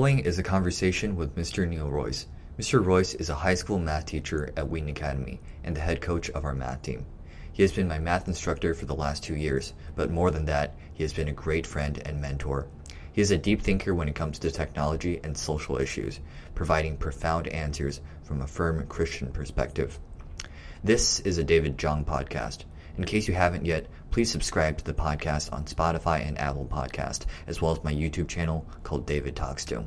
Following is a conversation with Mr. Neal Roys. Mr. Roys is a high school math teacher at Wheaton Academy and the head coach of our math team. He has been my math instructor for the last two years, but more than that, he has been a great friend and mentor. He is a deep thinker when it comes to technology and social issues, providing profound answers from a firm Christian perspective. This is a David Zhang podcast. In case you haven't yet, please subscribe to the podcast on Spotify and Apple Podcast, as well as my YouTube channel called David Talks To.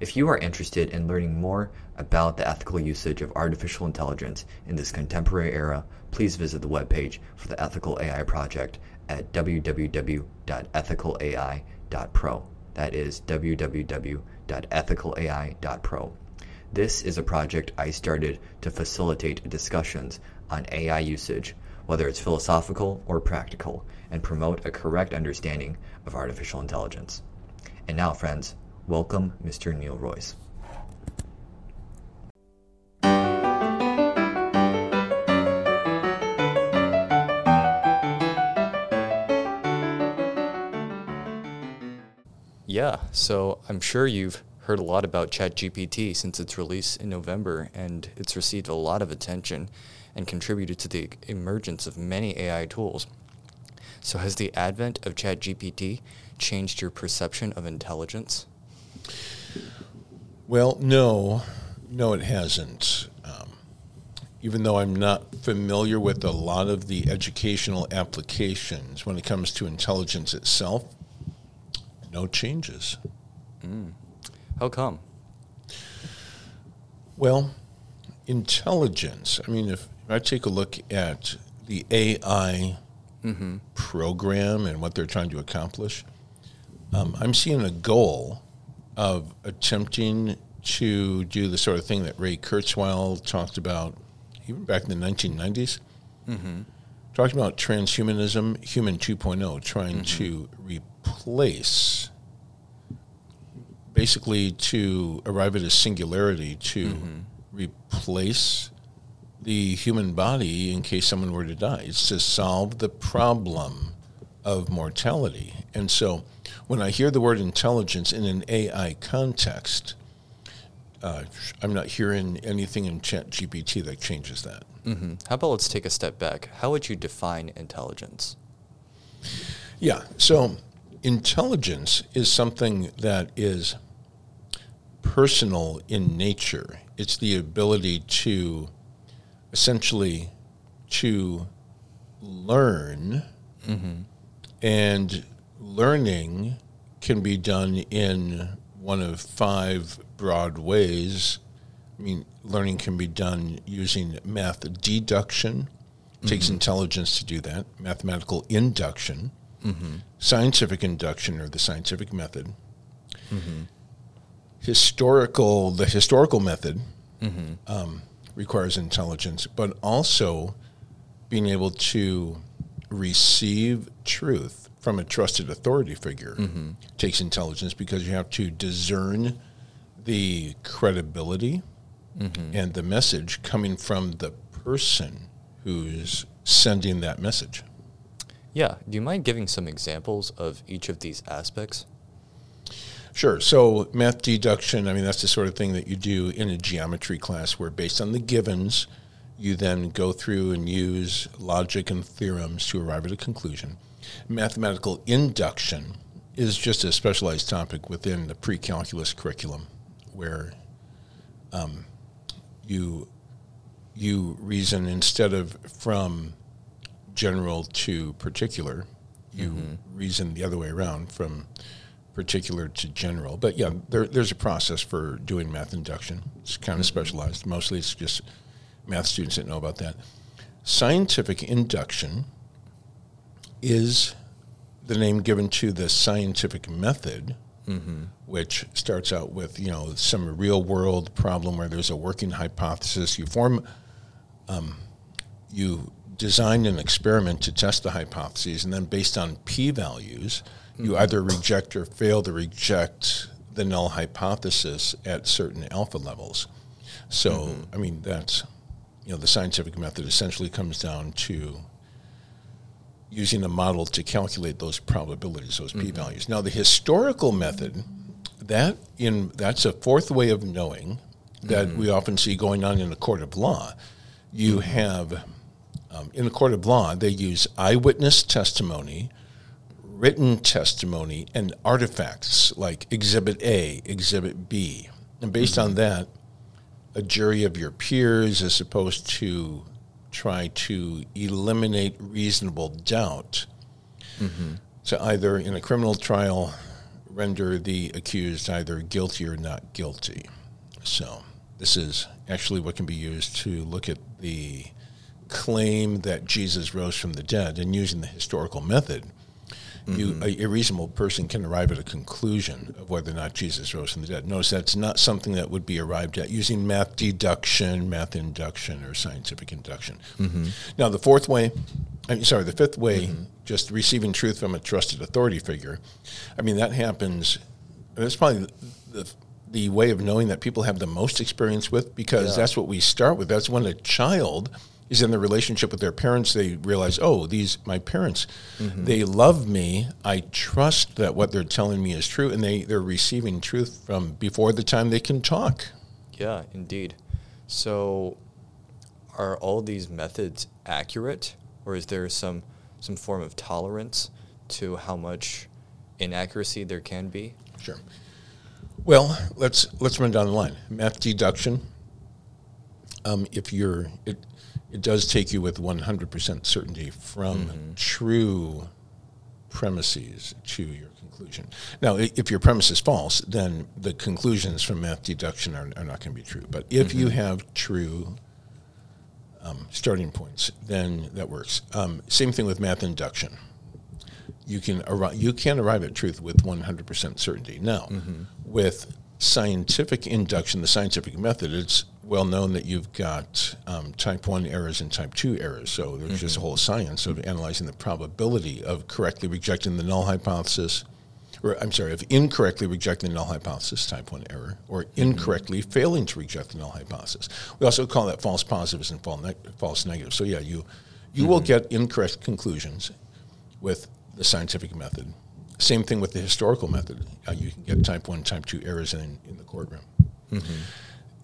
If you are interested in learning more about the ethical usage of artificial intelligence in this contemporary era, please visit the webpage for the Ethical AI Project at www.ethicalai.pro. That is www.ethicalai.pro. This is a project I started to facilitate discussions on AI usage, whether it's philosophical or practical, and promote a correct understanding of artificial intelligence. And now, friends, welcome Mr. Neal Roys. Yeah, so I'm sure you've heard a lot about ChatGPT since its release in November, and it's received a lot of attention and contributed to the emergence of many AI tools. So, has the advent of ChatGPT changed your perception of intelligence? Well, no, no, it hasn't. Um, even though I'm not familiar with a lot of the educational applications when it comes to intelligence itself, no changes. Mm. How come? Well, intelligence. I mean, if, if I take a look at the AI mm-hmm. program and what they're trying to accomplish, um, I'm seeing a goal of attempting to do the sort of thing that Ray Kurzweil talked about even back in the 1990s. Mm-hmm. Talked about transhumanism, human 2.0, trying mm-hmm. to replace, basically to arrive at a singularity, to mm-hmm. replace the human body in case someone were to die. It's to solve the problem of mortality. And so when I hear the word intelligence in an AI context, uh, I'm not hearing anything in Chat GPT that changes that. Mm-hmm. How about let's take a step back? How would you define intelligence? Yeah, so intelligence is something that is personal in nature. It's the ability to essentially to learn mm-hmm. and learning can be done in one of five broad ways. I mean, learning can be done using math deduction. Mm-hmm. takes intelligence to do that. Mathematical induction, mm-hmm. scientific induction, or the scientific method. Mm-hmm. Historical, the historical method mm-hmm. um, requires intelligence, but also being able to receive truth from a trusted authority figure mm-hmm. takes intelligence because you have to discern the credibility mm-hmm. and the message coming from the person who's sending that message. Yeah. Do you mind giving some examples of each of these aspects? Sure. So, math deduction, I mean, that's the sort of thing that you do in a geometry class where, based on the givens, you then go through and use logic and theorems to arrive at a conclusion mathematical induction is just a specialized topic within the pre-calculus curriculum, where um, you you reason instead of from general to particular, you mm-hmm. reason the other way around from particular to general. But yeah, there, there's a process for doing math induction. It's kind of mm-hmm. specialized. Mostly, it's just math students that know about that. Scientific induction is the name given to the scientific method, mm-hmm. which starts out with you know some real world problem where there's a working hypothesis. You form, um, you design an experiment to test the hypotheses, and then based on p values. You either reject or fail to reject the null hypothesis at certain alpha levels. So, mm-hmm. I mean, that's you know the scientific method essentially comes down to using a model to calculate those probabilities, those mm-hmm. p-values. Now, the historical method that in that's a fourth way of knowing that we often see going on in a court of law. You have um, in a court of law they use eyewitness testimony, written testimony, and artifacts like Exhibit A, Exhibit B, and based on mm-hmm. that, a jury of your peers is supposed to try to eliminate reasonable doubt mm-hmm. to either in a criminal trial render the accused either guilty or not guilty. So this is actually what can be used to look at the claim that Jesus rose from the dead and using the historical method. You, mm-hmm. a, a reasonable person can arrive at a conclusion of whether or not Jesus rose from the dead. Notice that's not something that would be arrived at using math deduction, math induction, or scientific induction. Mm-hmm. Now, the fourth way, I'm sorry, the fifth way, mm-hmm. just receiving truth from a trusted authority figure. I mean, that happens. That's probably the, the way of knowing that people have the most experience with because Yeah. that's what we start with. That's when a child is in the relationship with their parents. They realize, oh, these my parents, they love me. I trust that what they're telling me is true, and they they're receiving truth from before the time they can talk. Yeah, indeed. So, are all these methods accurate, or is there some some form of tolerance to how much inaccuracy there can be? Sure. Well, let's let's run down the line. Math deduction. Um, if you're it, it does take you with 100% certainty from true premises to your conclusion. Now, if your premise is false, then the conclusions from math deduction are, are not going to be true. But if you have true um, starting points, then that works. Um, same thing with math induction you can arrive, you can arrive at truth with 100% certainty. Now, with scientific induction, the scientific method, it's well known that you've got um, type 1 errors and type 2 errors. So there's just a mm-hmm. whole science of analyzing the probability of correctly rejecting the null hypothesis, or I'm sorry, of incorrectly rejecting the null hypothesis, type 1 error, or mm-hmm. incorrectly failing to reject the null hypothesis. We also call that false positives and false, neg- false negatives. So yeah, you, you will mm-hmm. get incorrect conclusions with the scientific method. Same thing with the historical method. Uh, you can get type 1, type 2 errors in, in the courtroom.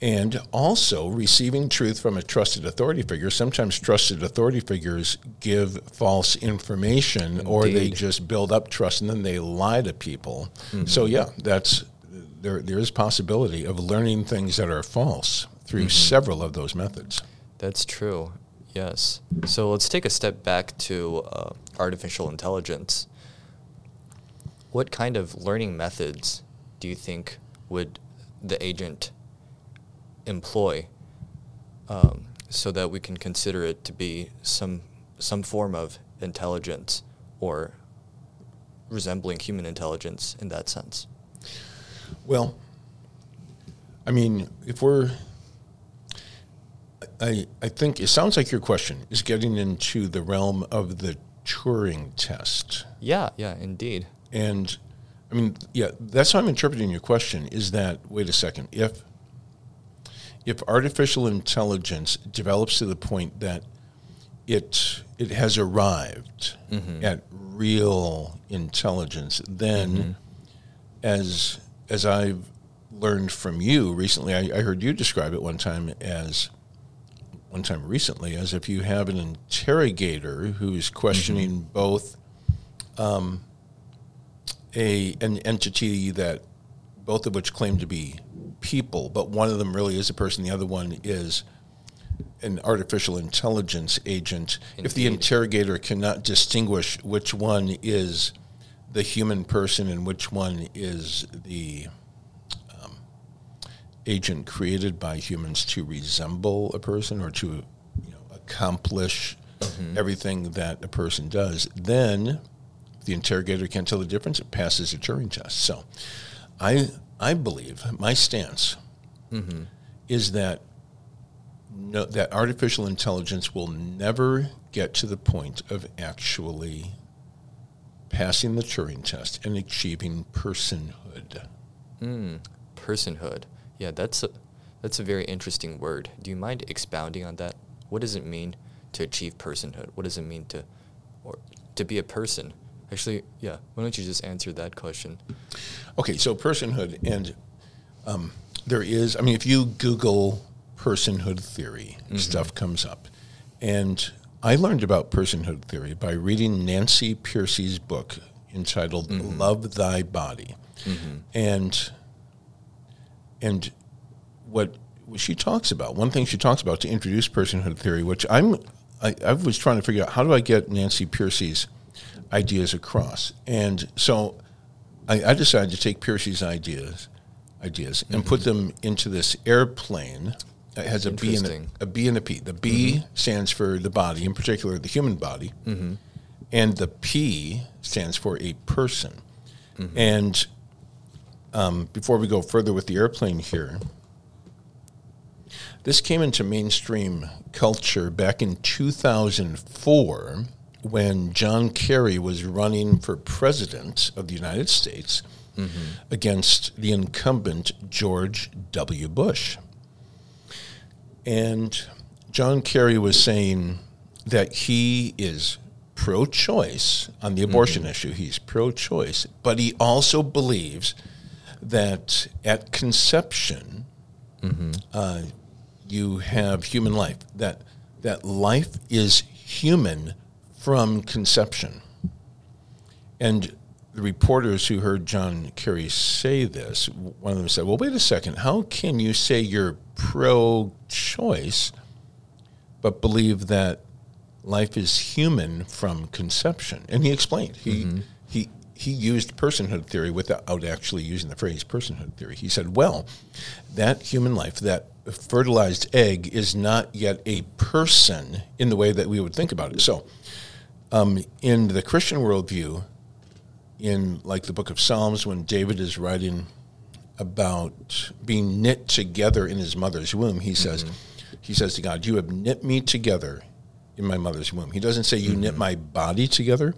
And also receiving truth from a trusted authority figure. Sometimes trusted authority figures give false information or they just build up trust and then they lie to people. So yeah, that's there there is possibility of learning things that are false through several of those methods. That's true. Yes. So let's take a step back to uh, artificial intelligence. What kind of learning methods do you think would the agent employ um, so that we can consider it to be some some form of intelligence or resembling human intelligence in that sense? Well, I mean, if we're, I, I think it sounds like your question is getting into the realm of the Turing test. Yeah, yeah, indeed. And I mean, yeah, that's how I'm interpreting your question is that, wait a second, if, if artificial intelligence develops to the point that it, it has arrived mm-hmm. at real intelligence, then mm-hmm. as as I've learned from you recently, I, I heard you describe it one time as one time recently as if you have an interrogator who's questioning mm-hmm. both um, a an entity that both of which claim to be people, but one of them really is a person, the other one is an artificial intelligence agent. If the interrogator cannot distinguish which one is the human person and which one is the um, agent created by humans to resemble a person or to you know, accomplish everything that a person does, then the interrogator can't tell the difference, it passes a Turing test. So I, I believe, my stance mm-hmm. is that no, that artificial intelligence will never get to the point of actually passing the Turing test and achieving personhood. Hmm, personhood. Yeah, that's a that's a very interesting word. Do you mind expounding on that? What does it mean to achieve personhood? What does it mean to or to be a person, Actually, yeah. Why don't you just answer that question? Okay, so personhood, and um, there is, I mean, if you Google personhood theory, mm-hmm. stuff comes up. And I learned about personhood theory by reading Nancy Pearcey's book entitled mm-hmm. Love Thy Body. Mm-hmm. And and what she talks about, one thing she talks about to introduce personhood theory, which I'm I, I was trying to figure out how do I get Nancy Pearcey's ideas across. And so I, I decided to take Pearcey's ideas ideas mm-hmm. and put mm-hmm. them into this airplane that has a B and a, a B and a P. The B mm-hmm. stands for the body, in particular the human body, mm-hmm. and the P stands for a person. Mm-hmm. And um, before we go further with the airplane here, this came into mainstream culture back in 2004 when John Kerry was running for president of the United States mm-hmm. against the incumbent George W. Bush. And John Kerry was saying that he is pro choice on the abortion mm-hmm. issue. He's pro choice, but he also believes that at conception, mm-hmm. uh, you have human life, that, that life is human from conception. And the reporters who heard John Kerry say this, one of them said, Well, wait a second. How can you say you're pro choice but believe that life is human from conception? And he explained. He, mm-hmm. he, he used personhood theory without actually using the phrase personhood theory. He said, Well, that human life, that fertilized egg, is not yet a person in the way that we would think about it. So, um, in the Christian worldview, in like the book of Psalms when David is writing about being knit together in his mother's womb, he says, mm-hmm. he says to God, "You have knit me together in my mother's womb." He doesn't say you mm-hmm. knit my body together.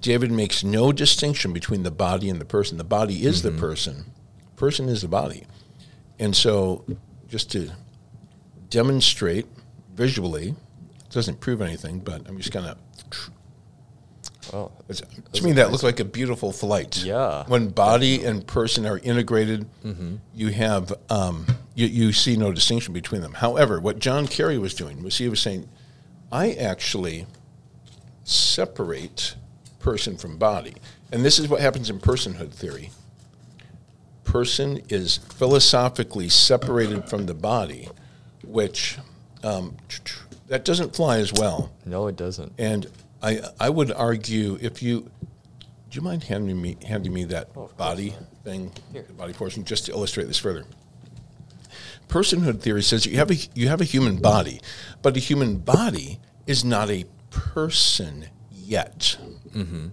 David makes no distinction between the body and the person. The body is mm-hmm. the person. Person is the body. And so just to demonstrate visually, it doesn't prove anything, but I'm just going to Oh, to me, that looks like a beautiful flight. Yeah. When body and person are integrated, mm-hmm. you have um, you, you see no distinction between them. However, what John Kerry was doing was he was saying, I actually separate person from body, and this is what happens in personhood theory. Person is philosophically separated from the body, which um, that doesn't fly as well. No, it doesn't. And I I would argue if you do you mind handing me handing me that oh, body thing, Here. the body portion, just to illustrate this further. Personhood theory says you have a you have a human body, but a human body is not a person yet. Mm-hmm.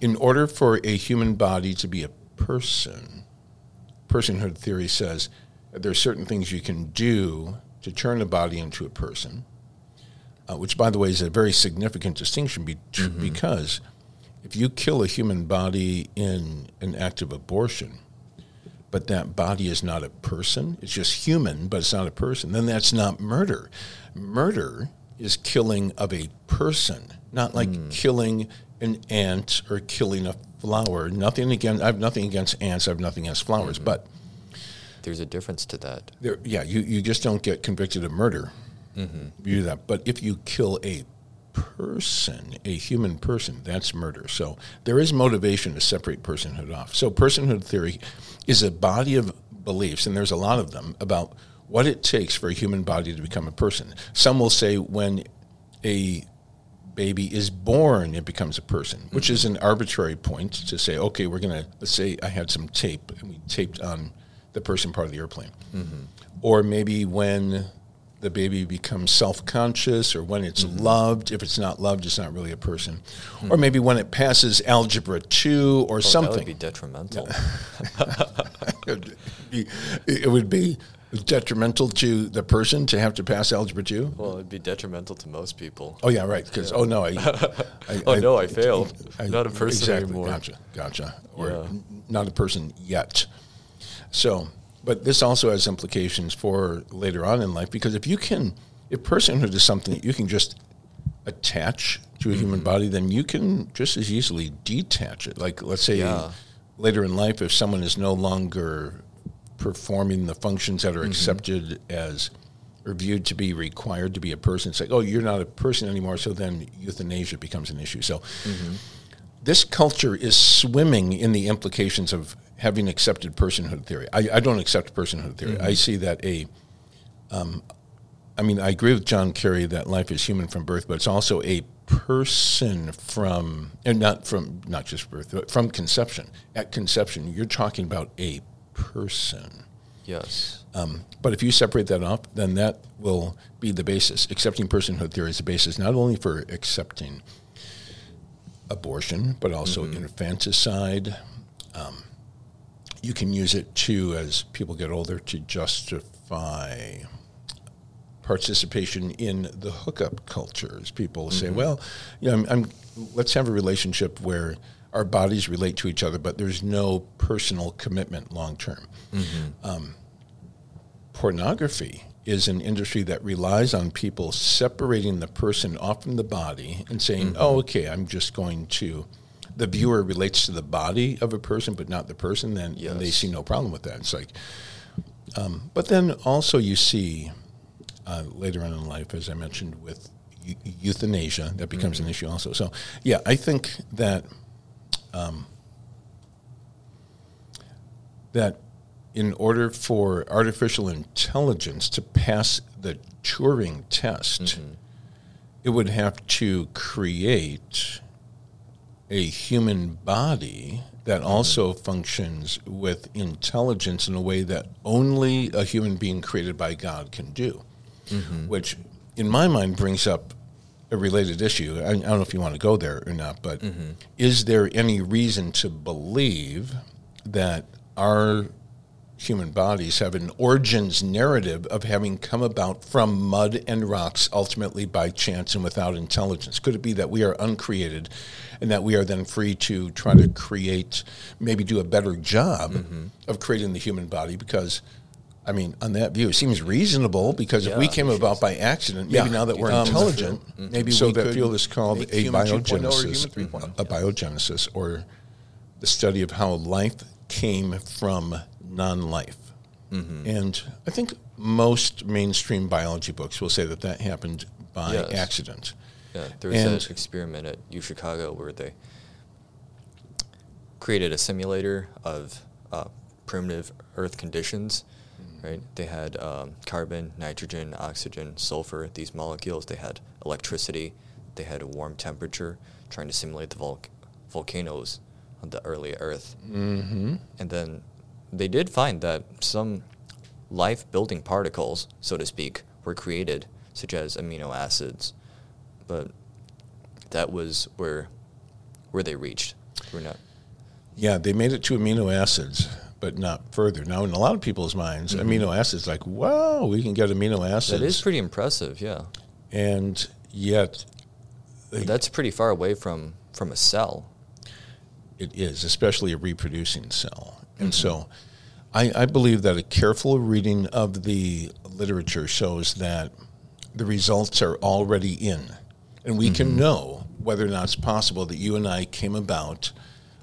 In order for a human body to be a person, personhood theory says there are certain things you can do to turn a body into a person uh, which, by the way, is a very significant distinction be- mm-hmm. because if you kill a human body in an act of abortion, but that body is not a person, it's just human, but it's not a person, then that's not murder. Murder is killing of a person, not like mm. killing an ant or killing a flower. Nothing against I have nothing against ants, I have nothing against flowers, mm-hmm. but there's a difference to that. There, yeah, you, you just don't get convicted of murder Mm-hmm. You do that. But if you kill a person, a human person, that's murder. So there is motivation to separate personhood off. So personhood theory is a body of beliefs, and there's a lot of them about what it takes for a human body to become a person. Some will say when a baby is born, it becomes a person, mm-hmm. which is an arbitrary point to say, okay, we're going to, let's say I had some tape and we taped on the person part of the airplane. Mm-hmm. Or maybe when the baby becomes self-conscious or when it's mm-hmm. loved. If it's not loved it's not really a person. Mm-hmm. or maybe when it passes algebra 2 or oh, something that would be detrimental. It, would be, detrimental to the person to have to pass algebra 2 well it'd be detrimental to most people. Oh yeah right because yeah. oh no I, I oh I, no I failed. I, not a person exactly, anymore. gotcha gotcha. Or yeah. not a person yet. So but this also has implications for later on in life because if you can, if personhood is something that you can just attach to a human mm-hmm. body, then you can just as easily detach it. Like, let's say Yeah. later in life, if someone is no longer performing the functions that are mm-hmm. accepted as or viewed to be required to be a person, it's like, oh, you're not a person anymore. So then euthanasia becomes an issue. So mm-hmm. this culture is swimming in the implications of having accepted personhood theory. I, I don't accept personhood theory. I see that a, um, I mean, I agree with John Kerry that life is human from birth, but it's also a person from, and not from, not just birth, but from conception. At conception, you're talking about a person. Yes. Um, but if you separate that off, then that will be the basis. Accepting personhood theory is the basis not only for accepting abortion, but also infanticide. Um, you can use it too as people get older to justify participation in the hookup cultures. People say, mm-hmm. well, you know, I'm, I'm, let's have a relationship where our bodies relate to each other, but there's no personal commitment long term. Mm-hmm. Um, pornography is an industry that relies on people separating the person off from the body and saying, mm-hmm. oh, okay, I'm just going to. The viewer relates to the body of a person, but not the person. Then and they see no problem with that. It's like, um, but then also you see uh, later on in life, as I mentioned, with eu- euthanasia, that becomes an issue also. So, yeah, I think that um, that in order for artificial intelligence to pass the Turing test, it would have to create a human body that also functions with intelligence in a way that only a human being created by God can do, mm-hmm. which in my mind brings up a related issue. I, I don't know if you want to go there or not, but mm-hmm. is there any reason to believe that our human bodies have an origins narrative of having come about from mud and rocks ultimately by chance and without intelligence? Could it be that we are uncreated and that we are then free to try to create, maybe do a better job mm-hmm. of creating the human body? Because, I mean, on that view, it seems reasonable because if we Yeah, came about by accident, maybe Yeah. now that we're Um, intelligent, mm-hmm. Maybe so we that could field is called a human 2.0 or biogenesis, human 3.0. Mm-hmm. a biogenesis, or the study of how life came from non-life. Mm-hmm. And I think most mainstream biology books will say that that happened by Yes. accident. Yeah, there was And- that experiment at U Chicago where they created a simulator of uh, primitive Earth conditions. Right, they had um, carbon, nitrogen, oxygen, sulfur. These molecules. They had electricity. They had a warm temperature, trying to simulate the volc- volcanoes on the early Earth. Mm-hmm. And then they did find that some life building particles, so to speak, were created, such as amino acids. But that was where where they reached. We're not Yeah, they made it to amino acids, but not further. Now, in a lot of people's minds, mm-hmm. amino acids like, wow, we can get amino acids, that is pretty impressive, yeah. and yet But that's pretty far away from from a cell. It is, especially a reproducing cell. And mm-hmm. so I, I believe that a careful reading of the literature shows that the results are already in. And we can mm-hmm. know whether or not it's possible that you and I came about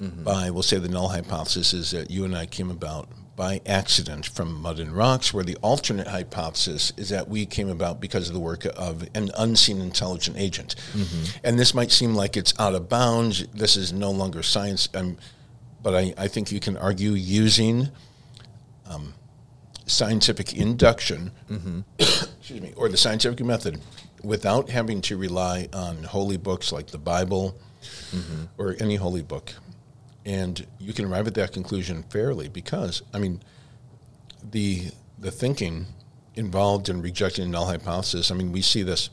mm-hmm. by, we'll say the null hypothesis is that you and I came about by accident from mud and rocks, where the alternate hypothesis is that we came about because of the work of an unseen intelligent agent. And this might seem like it's out of bounds. This is no longer science. Um, but I, I think you can argue using um, scientific induction, excuse me, or the scientific method without having to rely on holy books like the Bible or any holy book. And you can arrive at that conclusion fairly because, I mean, the the thinking involved in rejecting the null hypothesis. I mean, we see this.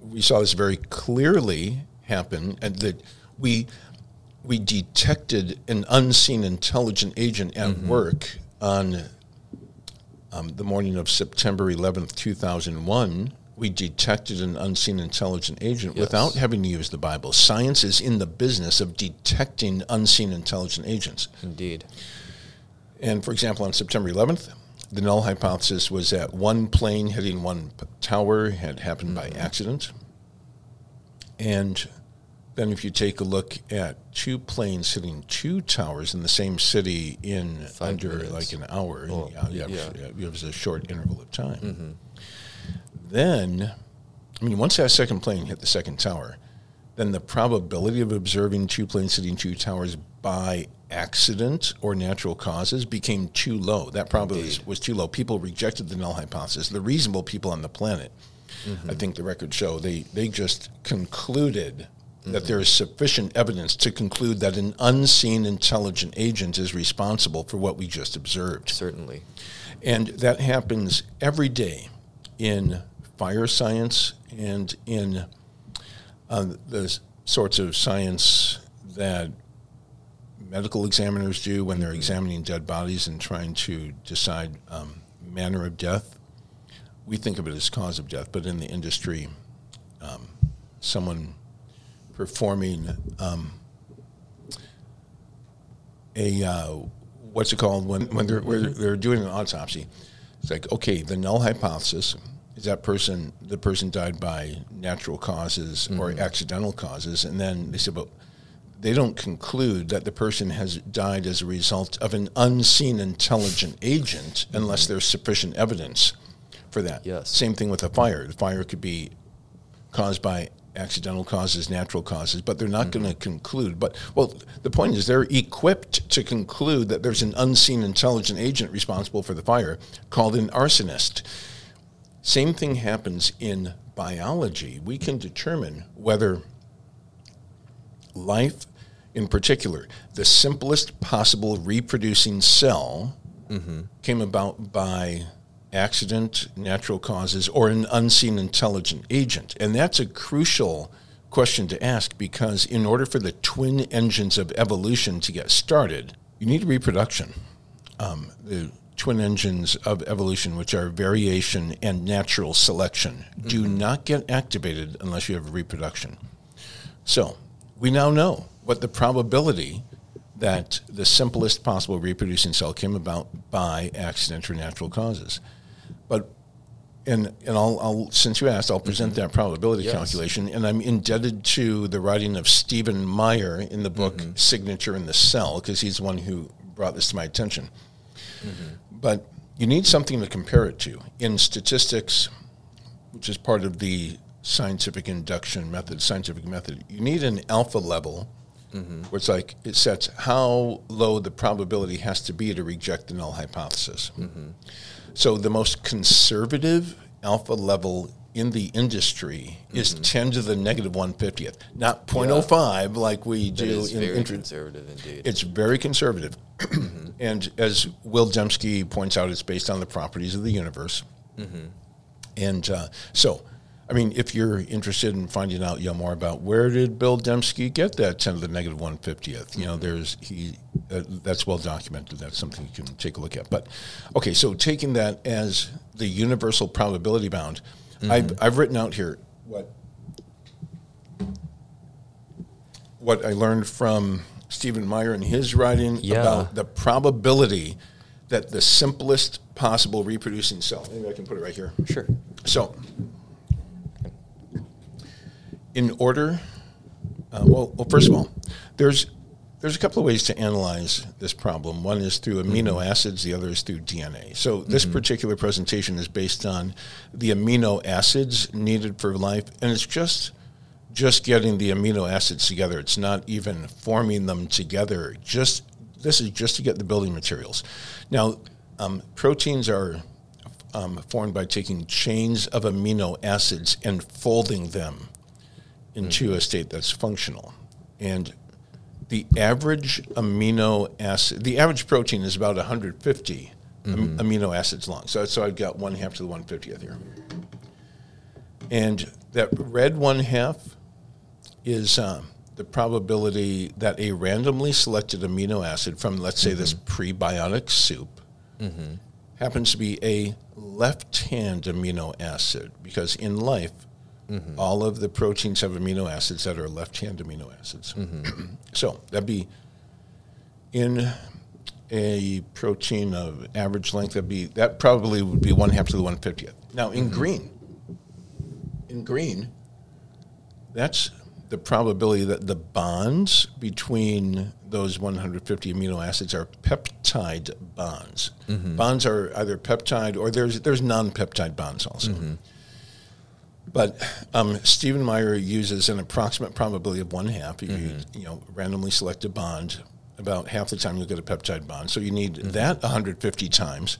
We saw this very clearly happen, and that we we detected an unseen intelligent agent at work on um, the morning of September 11th, 2001. We detected an unseen intelligent agent Yes. without having to use the Bible. Science is in the business of detecting unseen intelligent agents. Indeed. And for example, on September 11th, the null hypothesis was that one plane hitting one p- tower had happened by accident. And then if you take a look at two planes hitting two towers in the same city in Five under minutes. like an hour, Well, yeah, yeah, it was a short interval of time. Mm-hmm. Then, I mean, once that second plane hit the second tower, then the probability of observing two planes hitting two towers by accident or natural causes became too low. That probability was, was too low. People rejected the null hypothesis. The reasonable people on the planet, I think the records show, they, they just concluded that there is sufficient evidence to conclude that an unseen intelligent agent is responsible for what we just observed. Certainly. And that happens every day in fire science and in uh, the sorts of science that medical examiners do when they're examining dead bodies and trying to decide um, manner of death. We think of it as cause of death, but in the industry, um, someone performing um, a uh, what's it called when when they're where they're doing an autopsy. It's like okay, the null hypothesis is that person the person died by natural causes or accidental causes, and then they said, but they don't conclude that the person has died as a result of an unseen intelligent agent unless there's sufficient evidence for that. Yes. Same thing with a fire. The fire could be caused by accidental causes, natural causes, but they're not mm-hmm. going to conclude. But well, the point is they're equipped to conclude that there's an unseen intelligent agent responsible for the fire called an arsonist. Same thing happens in biology. We can determine whether life, in particular, the simplest possible reproducing cell, mm-hmm. came about by accident, natural causes, or an unseen intelligent agent. And that's a crucial question to ask because, in order for the twin engines of evolution to get started, you need reproduction. Um, the twin engines of evolution, which are variation and natural selection, do not get activated unless you have reproduction. So we now know what the probability that the simplest possible reproducing cell came about by accident or natural causes. But and and I'll, I'll since you asked, I'll mm-hmm. present that probability Yes. calculation, and I'm indebted to the writing of Stephen Meyer in the book mm-hmm. Signature in the Cell because he's the one who brought this to my attention. Mm-hmm. But you need something to compare it to in statistics, which is part of the scientific induction method, scientific method. You need an alpha level, where it's like it sets how low the probability has to be to reject the null hypothesis. So the most conservative alpha level in the industry is mm-hmm. 10 to the negative 150th, not 0.05 like we That do in very intro- conservative indeed. it's very conservative. Mm-hmm. and as Will Dembski points out, it's based on the properties of the universe. Mm-hmm. And uh, so, I mean, if you're interested in finding out you know, more about where did Bill Dembski get that 10 to the negative 150th, you know, there's he uh, that's well documented. That's something you can take a look at. But okay, so taking that as the universal probability bound, I've, I've written out here what what I learned from Stephen Meyer in his writing Yeah. about the probability that the simplest possible reproducing cell. Maybe I can put it right here. sure. So, in order, uh, well, well, first of all, there's there's a couple of ways to analyze this problem. One is through amino acids, the other is through DNA. So this particular presentation is based on the amino acids needed for life, and it's just just getting the amino acids together. It's not even forming them together. Just this is just to get the building materials. Now, um, proteins are um, formed by taking chains of amino acids and folding them into a state that's functional. And the average amino acid, the average protein is about 150 am- mm-hmm. amino acids long. So, so I've got one half to the 150th here. And that red one half is um, the probability that a randomly selected amino acid from, let's say, this mm-hmm. prebiotic soup mm-hmm. happens to be a left hand amino acid because in life, Mm-hmm. all of the proteins have amino acids that are left hand amino acids. Mm-hmm. so that'd be in a protein of average length, that'd be that probably would be one half to the one fiftieth. Now in mm-hmm. green, in green, that's the probability that the bonds between those 150 amino acids are peptide bonds. Bonds are either peptide or there's there's non-peptide bonds also. But um, Stephen Meyer uses an approximate probability of one half. You, mm-hmm. you know, randomly select a bond. About half the time you'll get a peptide bond. So you need mm-hmm. that 150 times.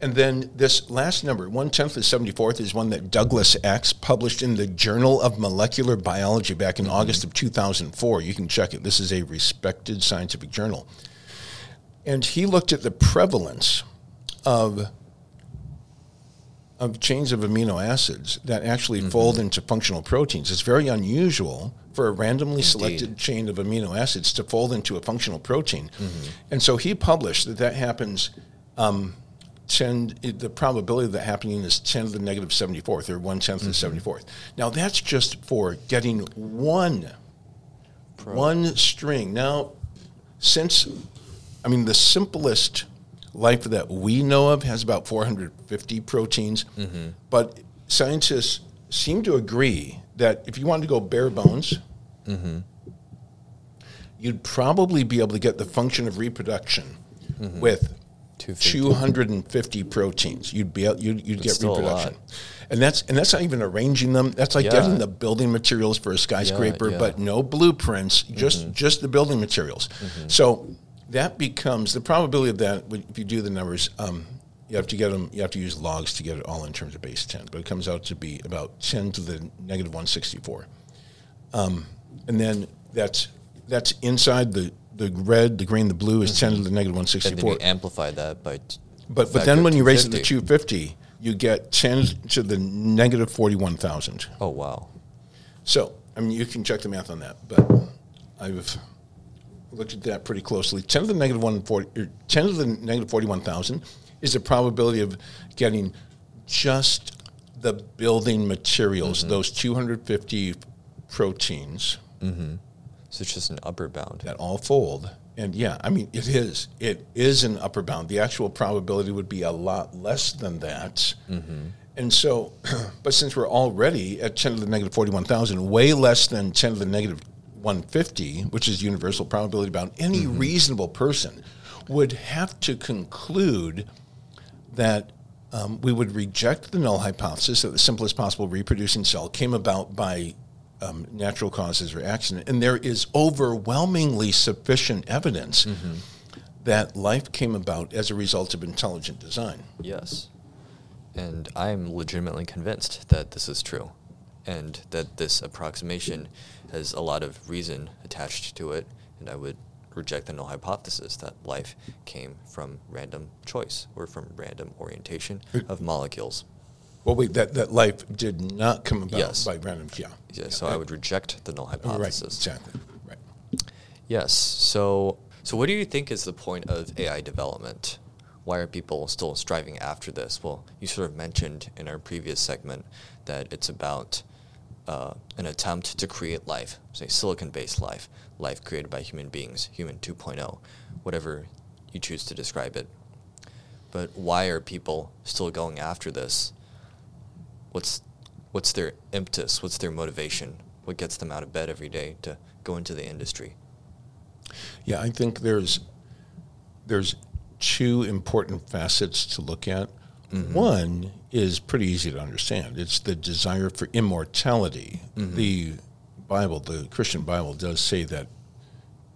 And then this last number, one tenth of 74th, is one that Douglas Axe published in the Journal of Molecular Biology back in mm-hmm. August of 2004. You can check it. This is a respected scientific journal. And he looked at the prevalence of of chains of amino acids that actually mm-hmm. fold into functional proteins. It's very unusual for a randomly selected chain of amino acids to fold into a functional protein. Mm-hmm. And so he published that that happens. Um, 10, the probability of that happening is 10 to the negative 74th, or 1 tenth of the mm-hmm. 74th. Now, that's just for getting one, one string. Now, since, I mean, the simplest life that we know of has about 450 proteins, mm-hmm. but scientists seem to agree that if you wanted to go bare bones, mm-hmm. you'd probably be able to get the function of reproduction mm-hmm. with 250. 250 proteins. You'd be you'd, you'd get reproduction, and that's and that's not even arranging them. That's like Yeah. getting the building materials for a skyscraper, yeah. Mm-hmm. but no blueprints, just just the building materials. So that becomes the probability of that. If you do the numbers, um, you have to get them. You have to use logs to get it all in terms of base ten, but it comes out to be about ten to the negative one sixty four and then that's that's inside the the red, the green, the blue is ten to the negative 164 And then you amplify that by. t- But but then when you raise it to two fifty, you get ten to the negative forty one thousand. Oh wow. So I mean, you can check the math on that, but I've looked at that pretty closely. Ten to the negative one forty, er, ten to the negative forty one thousand is the probability of getting just the building materials, mm-hmm. those two hundred fifty proteins. Mm-hmm. So it's just an upper bound. that all fold. And yeah, I mean, it is. It is an upper bound. The actual probability would be a lot less than that. Mm-hmm. And so, but since we're already at 10 to the negative 41,000, way less than 10 to the negative 150, which is universal probability bound, any reasonable person would have to conclude that um, we would reject the null hypothesis that the simplest possible reproducing cell came about by um, natural causes or accident. And there is overwhelmingly sufficient evidence that life came about as a result of intelligent design. Yes. And I'm legitimately convinced that this is true and that this approximation has a lot of reason attached to it. And I would reject the null hypothesis that life came from random choice or from random orientation uh, of molecules. Well, wait, that, that life did not come about Yes. by random. Yeah. Yeah, so I would reject the null Right, hypothesis. exactly. Right. Yes. So, so what do you think is the point of AI development? Why are people still striving after this? Well, you sort of mentioned in our previous segment that it's about uh, an attempt to create life, say silicon-based life, life created by human beings, human 2.0, whatever you choose to describe it. But why are people still going after this? What's what's their impetus? What's their motivation? What gets them out of bed every day to go into the industry? Yeah, I think there's there's two important facets to look at. One is pretty easy to understand. It's the desire for immortality. Mm-hmm. The Bible, the Christian Bible, does say that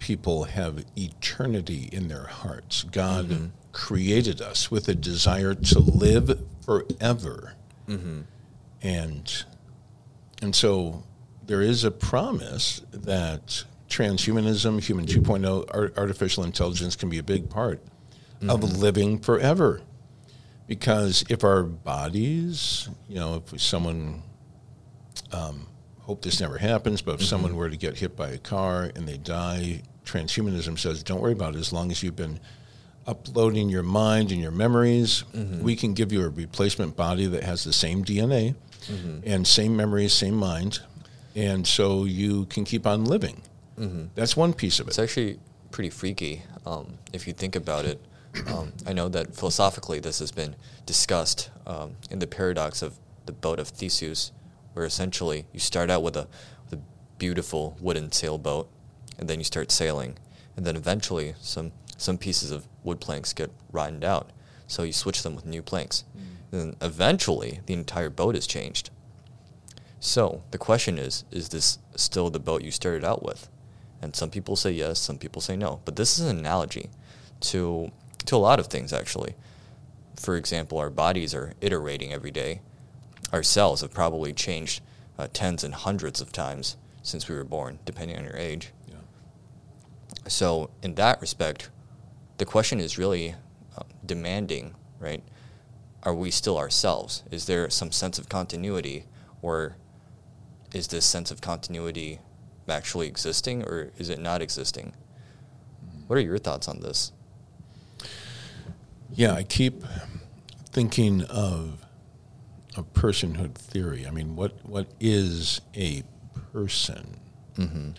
people have eternity in their hearts. God mm-hmm. created us with a desire to live forever, mm-hmm. and and so there is a promise that transhumanism, human 2.0, ar- artificial intelligence can be a big part of living forever. Because if our bodies, you know, if someone, um, hope this never happens, but if someone were to get hit by a car and they die, transhumanism says, don't worry about it. As long as you've been uploading your mind and your memories, we can give you a replacement body that has the same DNA and same memories, same mind. And so you can keep on living. That's one piece of it. It's actually pretty freaky um, if you think about it. Um, I know that philosophically this has been discussed um, in the paradox of the boat of Theseus, where essentially you start out with a, with a beautiful wooden sailboat, and then you start sailing, and then eventually some some pieces of wood planks get rotted out, so you switch them with new planks. Mm. Then eventually the entire boat is changed. So the question is, is this still the boat you started out with? And some people say yes, some people say no. But this is an analogy to to a lot of things actually. For example, our bodies are iterating every day. Our cells have probably changed uh, tens and hundreds of times since we were born, depending on your age. Yeah. So, in that respect, the question is really uh, demanding, right? Are we still ourselves? Is there some sense of continuity, or is this sense of continuity actually existing, or is it not existing? What are your thoughts on this? Yeah, I keep thinking of a personhood theory. I mean, what what is a person? Mm-hmm.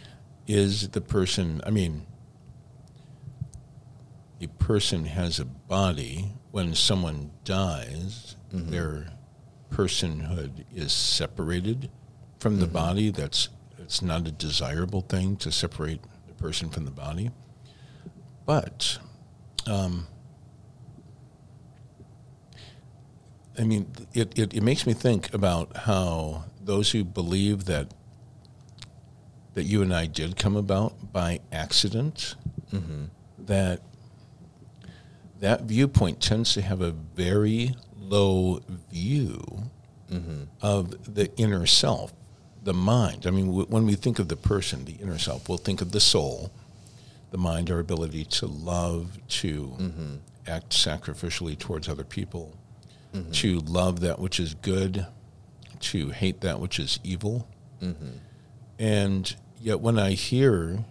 Is the person? I mean, a person has a body. When someone dies, mm-hmm. their personhood is separated from the mm-hmm. body. That's it's not a desirable thing to separate the person from the body. But um, I mean, it, it, it makes me think about how those who believe that that you and I did come about by accident, mm-hmm. that that viewpoint tends to have a very low view mm-hmm. of the inner self, the mind. I mean, w- when we think of the person, the inner self, we'll think of the soul, the mind, our ability to love, to mm-hmm. act sacrificially towards other people, mm-hmm. to love that which is good, to hate that which is evil. Mm-hmm. And yet, when I hear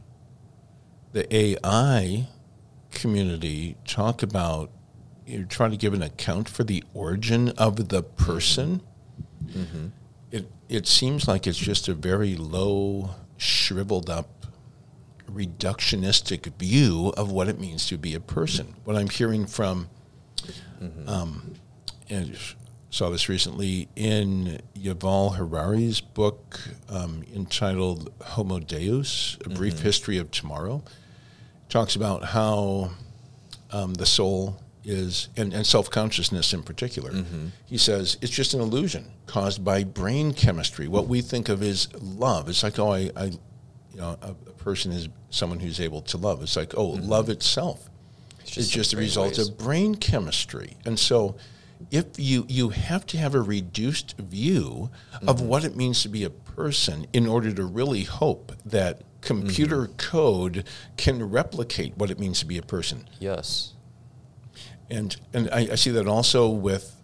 the AI community talk about you know, trying to give an account for the origin of the person, mm-hmm. it it seems like it's just a very low, shriveled up, reductionistic view of what it means to be a person. What I'm hearing from mm-hmm. um, and saw this recently in Yuval Harari's book um, entitled Homo Deus, A Brief mm-hmm. History of Tomorrow. Talks about how um, the soul is, and, and self consciousness in particular. Mm-hmm. He says it's just an illusion caused by brain chemistry. What we think of is love. It's like, oh, I, I you know, a, a, person is someone who's able to love. It's like, oh, mm-hmm. love itself it's just, just a result ways. of brain chemistry. And so, if you you have to have a reduced view mm-hmm. of what it means to be a person in order to really hope that computer mm-hmm. code can replicate what it means to be a person. Yes. And and I, I see that also with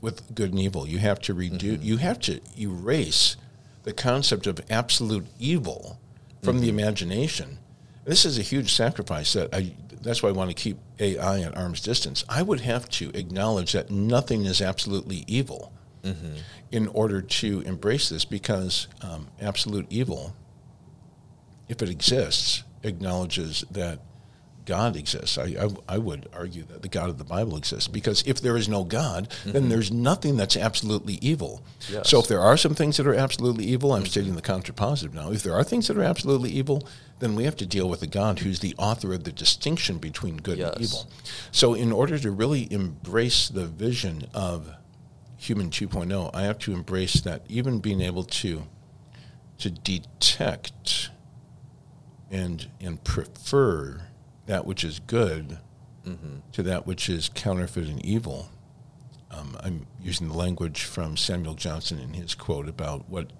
with good and evil. You have to reduce mm-hmm. you have to erase the concept of absolute evil from the mm-hmm. imagination. This is a huge sacrifice that I that's why I want to keep AI at arm's distance. I would have to acknowledge that nothing is absolutely evil mm-hmm. in order to embrace this because um, absolute evil, if it exists, acknowledges that God exists. I, I, I, would argue that the God of the Bible exists because if there is no God, mm-hmm. then there's nothing that's absolutely evil. Yes. So if there are some things that are absolutely evil, I'm mm-hmm. stating the contrapositive now. If there are things that are absolutely evil, then we have to deal with a God who's the author of the distinction between good yes. and evil. So in order to really embrace the vision of human 2.0, I have to embrace that even being able to to detect and and prefer that which is good mm-hmm. to that which is counterfeit and evil. Um, I'm using the language from Samuel Johnson in his quote about what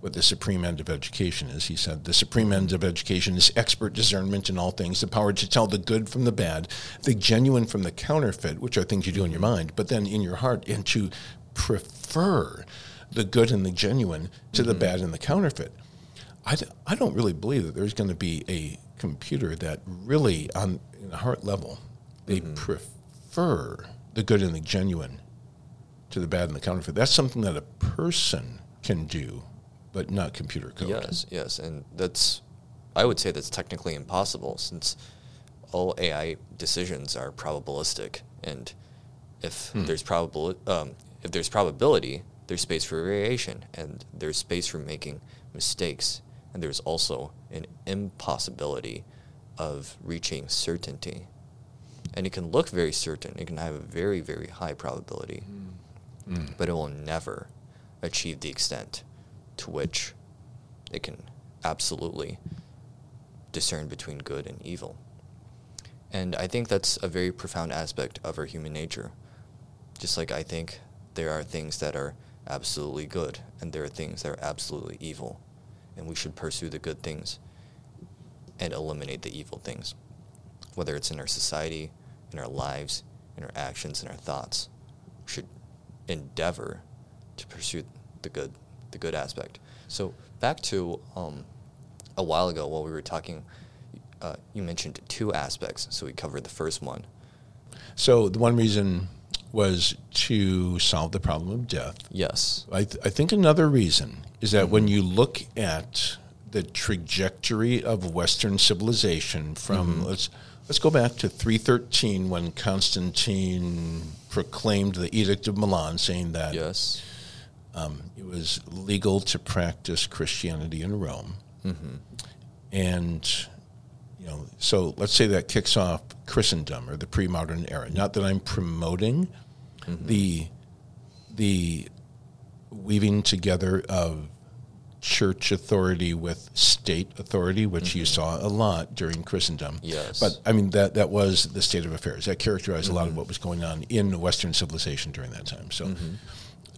what the supreme end of education is. He said, The supreme end of education is expert discernment in all things, the power to tell the good from the bad, the genuine from the counterfeit, which are things you do in your mind, but then in your heart, and to prefer the good and the genuine to mm-hmm. the bad and the counterfeit. I d- I don't really believe that there's going to be a computer that really, on a heart level, they mm-hmm. prefer the good and the genuine to the bad and the counterfeit. That's something that a person can do, but not computer code. Yes, yes, and that's I would say that's technically impossible since all AI decisions are probabilistic, and if hmm. there's probable um, if there's probability, there's space for variation, and there's space for making mistakes and there's also an impossibility of reaching certainty. And it can look very certain, it can have a very, very high probability, Mm. but it will never achieve the extent to which it can absolutely discern between good and evil. And I think that's a very profound aspect of our human nature. Just like I think there are things that are absolutely good and there are things that are absolutely evil. And we should pursue the good things and eliminate the evil things, whether it's in our society, in our lives, in our actions, in our thoughts. We should endeavor to pursue the good, the good aspect. So back to um, a while ago while we were talking, uh, you mentioned two aspects. So we covered the first one. So the one reason was to solve the problem of death. Yes. I, th- I think another reason is that when you look at the trajectory of Western civilization from let's let's go back to 313 when Constantine proclaimed the Edict of Milan, saying that Yes. Um, it was legal to practice Christianity in Rome, mm-hmm. and you know, so let's say that kicks off Christendom or the pre-modern era. Not that I'm promoting mm-hmm. the the weaving together of church authority with state authority, which you mm-hmm. saw a lot during Christendom. Yes. But I mean that that was the state of affairs. That characterized a lot of what was going on in Western civilization during that time. So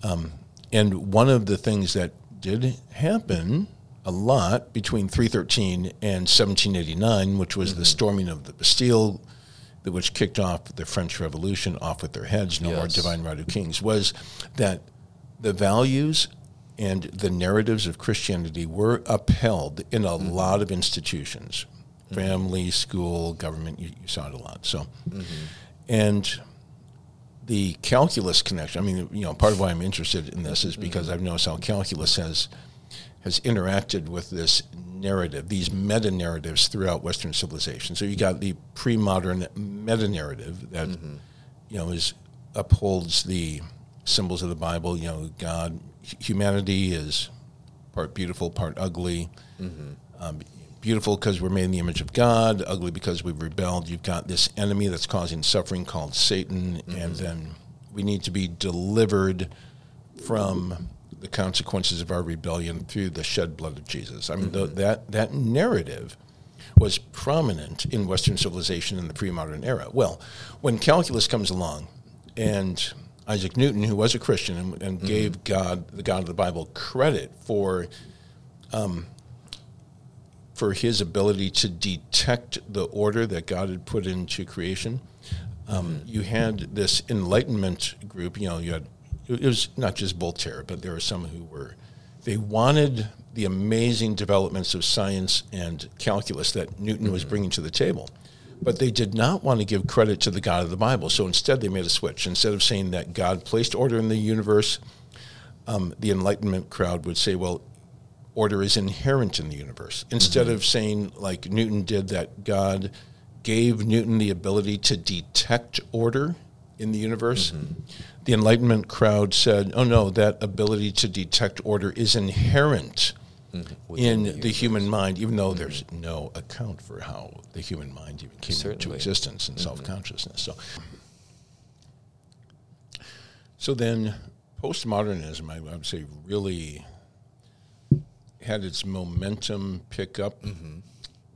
um, and one of the things that did happen a lot between 313 and 1789, which was the mm-hmm. storming of the Bastille, which kicked off the French Revolution off with their heads, no more divine right of kings, was that the values and the narratives of Christianity were upheld in a mm-hmm. lot of institutions. Mm-hmm. Family, school, government. You, you saw it a lot. So, and the calculus connection. I mean, you know, part of why I'm interested in this is because mm-hmm. I've noticed how calculus has has interacted with this narrative, these meta narratives throughout Western civilization. So you got the pre-modern meta narrative that mm-hmm. you know is upholds the symbols of the Bible. You know, God, humanity is part beautiful, part ugly. Mm-hmm. Um, beautiful because we're made in the image of God, ugly because we've rebelled. You've got this enemy that's causing suffering called Satan, and mm-hmm. then we need to be delivered from the consequences of our rebellion through the shed blood of Jesus. I mean, tho- mm-hmm. that that narrative was prominent in Western civilization in the pre-modern era. Well, when calculus comes along, and Isaac Newton, who was a Christian and, and mm-hmm. gave God, the God of the Bible, credit for um, for his ability to detect the order that God had put into creation. Um, You had this Enlightenment group. You know, you had it was not just Voltaire, but there were some who were they wanted the amazing developments of science and calculus that Newton was bringing to the table. But they did not want to give credit to the God of the Bible. So instead, they made a switch. Instead of saying that God placed order in the universe, um, the Enlightenment crowd would say, well, order is inherent in the universe. Instead mm-hmm. of saying, like Newton did, that God gave Newton the ability to detect order in the universe, mm-hmm. the Enlightenment crowd said, oh no, that ability to detect order is inherent mm-hmm. Within in the the, human mind, even though there's no account for how the human mind even came Certainly. into existence and self consciousness. So, so then, postmodernism, I, I would say, really had its momentum pick up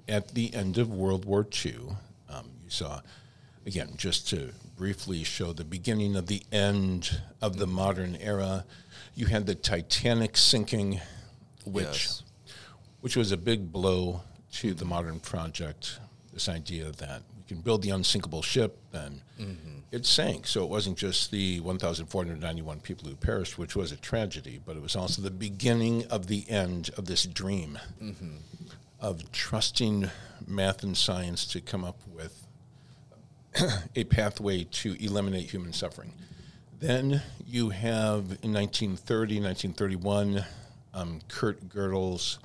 at the end of World War II. Um, you saw, again, just to briefly show the beginning of the end of the modern era, you had the Titanic sinking, which Yes. which was a big blow to the modern project. This idea that we can build the unsinkable ship, and it sank. So it wasn't just the 1,491 people who perished, which was a tragedy, but it was also the beginning of the end of this dream of trusting math and science to come up with a pathway to eliminate human suffering. Then you have in 1930, 1931, um, Kurt Gödel's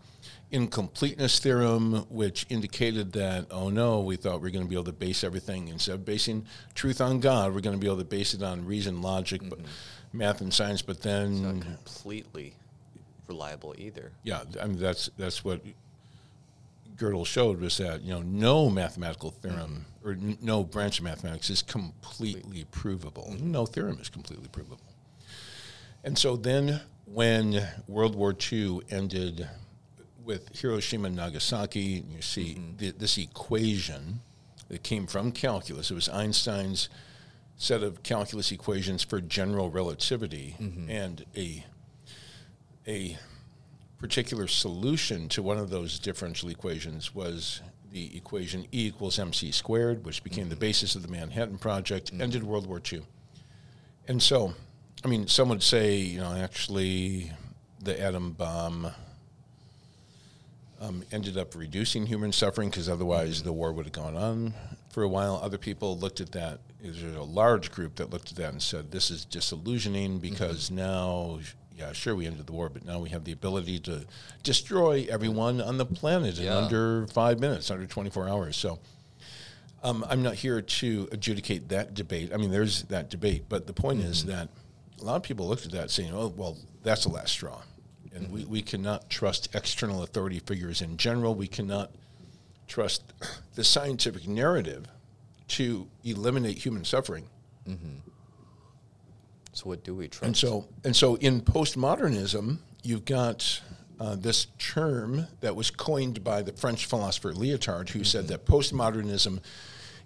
incompleteness theorem, which indicated that, oh no, we thought we are going to be able to base everything, instead of basing truth on God, we're going to be able to base it on reason, logic, but mm-hmm. math and science. But then Not completely reliable either. Yeah, I mean that's that's what Gödel showed was that you know no mathematical theorem mm-hmm. or n- no branch of mathematics is completely provable. Mm-hmm. No theorem is completely provable. And so then, when World War II ended with Hiroshima and Nagasaki, you see mm-hmm. the, this equation that came from calculus. It was Einstein's set of calculus equations for general relativity, mm-hmm. and a a particular solution to one of those differential equations was the equation E equals mc squared, which became the mm-hmm. basis of the Manhattan Project, ended World War II. And so, I mean, some would say, you know, actually, the atom bomb um, ended up reducing human suffering because otherwise the war would have gone on for a while. Other people looked at that. There's a large group that looked at that and said, this is disillusioning because now, yeah, sure, we ended the war, but now we have the ability to destroy everyone on the planet in under five minutes, under 24 hours. So, um, I'm not here to adjudicate that debate. I mean, there's that debate, but the point is that a lot of people looked at that saying, oh, well, that's the last straw. And we, we cannot trust external authority figures in general. We cannot trust the scientific narrative to eliminate human suffering. Mm-hmm. So what do we trust? And so, and so in postmodernism, you've got uh, this term that was coined by the French philosopher Lyotard, who said mm-hmm. that postmodernism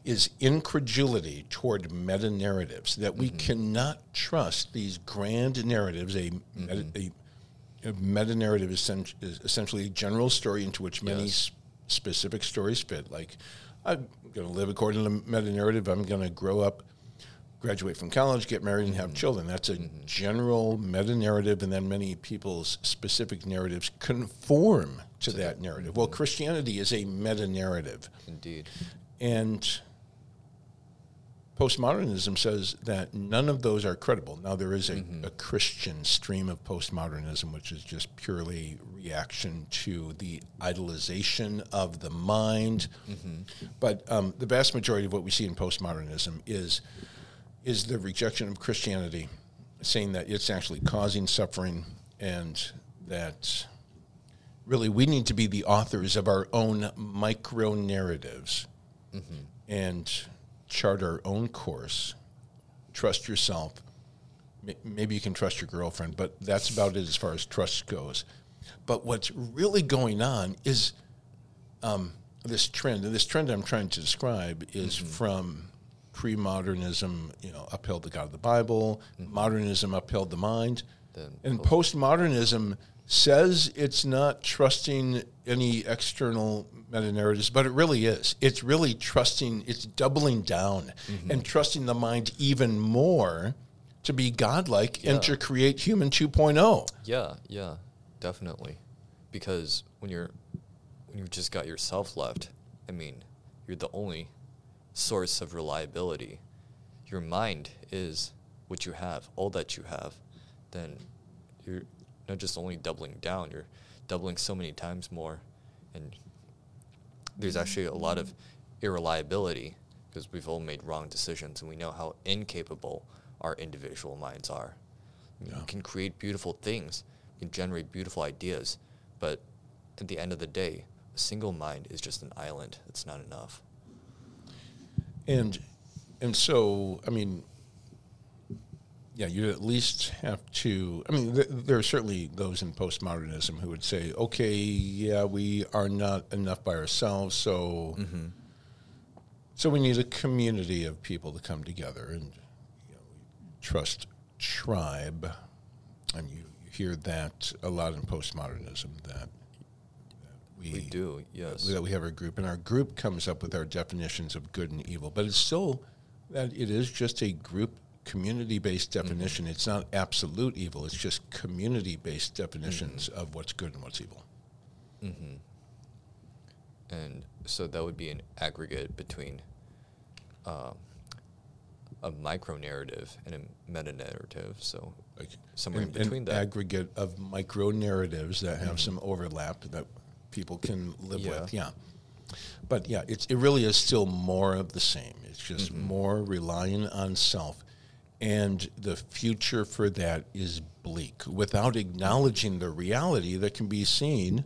is incredulity toward meta narratives, that we mm-hmm. cannot trust these grand narratives. A, a, a meta narrative is, sen- is essentially a general story into which many Yes. specific stories fit. Like, I'm going to live according to the meta narrative, I'm going to grow up graduate from college, get married, and have mm-hmm. children. That's a mm-hmm. general meta narrative, and then many people's specific narratives conform to that narrative. Mm-hmm. Well, Christianity is a meta narrative, Indeed. and postmodernism says that none of those are credible. Now, there is a, mm-hmm. a Christian stream of postmodernism, which is just purely reaction to the idolization of the mind. Mm-hmm. But um, the vast majority of what we see in postmodernism is is the rejection of Christianity, saying that it's actually causing suffering and that really we need to be the authors of our own micro narratives mm-hmm. and chart our own course. Trust yourself. Maybe you can trust your girlfriend, but that's about it as far as trust goes. But what's really going on is um, this trend, and this trend I'm trying to describe is from pre-modernism, you know, upheld the God of the Bible, modernism upheld the mind, Then and postmodernism says it's not trusting any external meta narratives, but it really is. It's really trusting, it's doubling down mm-hmm. and trusting the mind even more to be godlike and to create human oh. 2.0. Yeah, yeah, definitely. Because when you're when you've just got yourself left, I mean, you're the only source of reliability. Your mind is what you have, all that you have. Then you're not just only doubling down, you're doubling so many times more. And there's actually a lot of irreliability because we've all made wrong decisions and we know how incapable our individual minds are. Yeah. We can create beautiful things, we can generate beautiful ideas, but at the end of the day, a single mind is just an island. It's not enough. And and so, I mean, yeah, you at least have to. I mean, th- there are certainly those in postmodernism who would say, okay, yeah, we are not enough by ourselves, so mm-hmm. so we need a community of people to come together and you know, trust tribe. And you, you hear that a lot in postmodernism that, that we, We do, yes. that we have our group, and our group comes up with our definitions of good and evil. But it's still that it is just a group community based definition. It's not absolute evil. It's just community based definitions of what's good and what's evil. And so that would be an aggregate between uh, a micro narrative and a meta narrative. So Like somewhere in between an that. aggregate of micro narratives that have some overlap that people can live Yeah. with. Yeah. But yeah, it's, it really is still more of the same. It's just Mm-hmm. more relying on self. And the future for that is bleak without acknowledging the reality that can be seen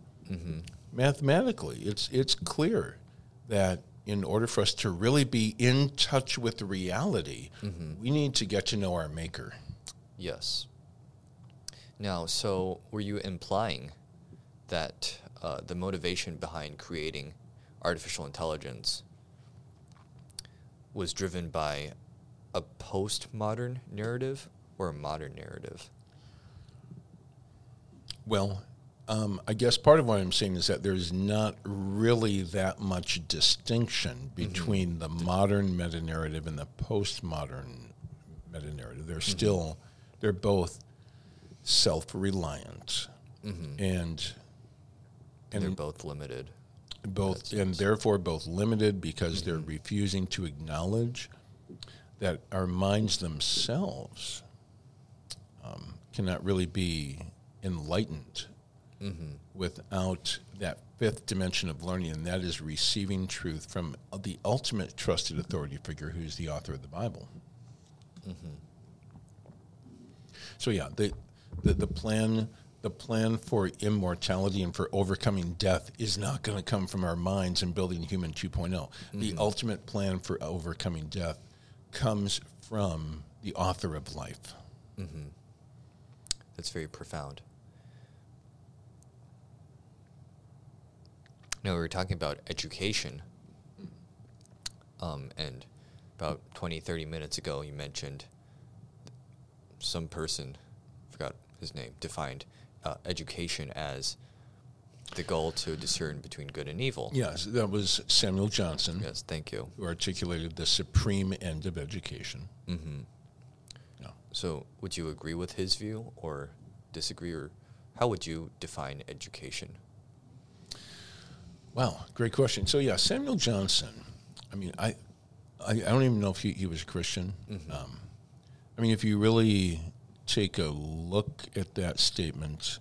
mathematically. It's, it's clear that in order for us to really be in touch with the reality, we need to get to know our Maker. Yes. Now, so were you implying that uh, the motivation behind creating artificial intelligence was driven by a postmodern narrative or a modern narrative? Well, um, I guess part of what I'm saying is that there's not really that much distinction mm-hmm. between the modern meta narrative and the postmodern meta narrative. They're mm-hmm. still, they're both self reliant mm-hmm. and And they're both limited. both and therefore both limited because they're refusing to acknowledge that our minds themselves um, cannot really be enlightened mm-hmm. without that fifth dimension of learning, and that is receiving truth from the ultimate trusted authority figure, who's the author of the Bible. Mm-hmm. So yeah, the, the the plan the plan for immortality and for overcoming death is not going to come from our minds and building human 2.0. The mm-hmm. ultimate plan for overcoming death comes from the author of life. That's very profound. Now, we were talking about education. Um, and about 20, 30 minutes ago, you mentioned some person, forgot his name, defined uh, education as the goal to discern between good and evil. Yes, that was Samuel Johnson Yes, thank you. who articulated the supreme end of education. hmm Yeah. So, would you agree with his view or disagree, or how would you define education? Wow, great question. So yeah, Samuel Johnson. I mean, I, I, I don't even know if he, he was a Christian. Um, I mean, if you really take a look at that statement,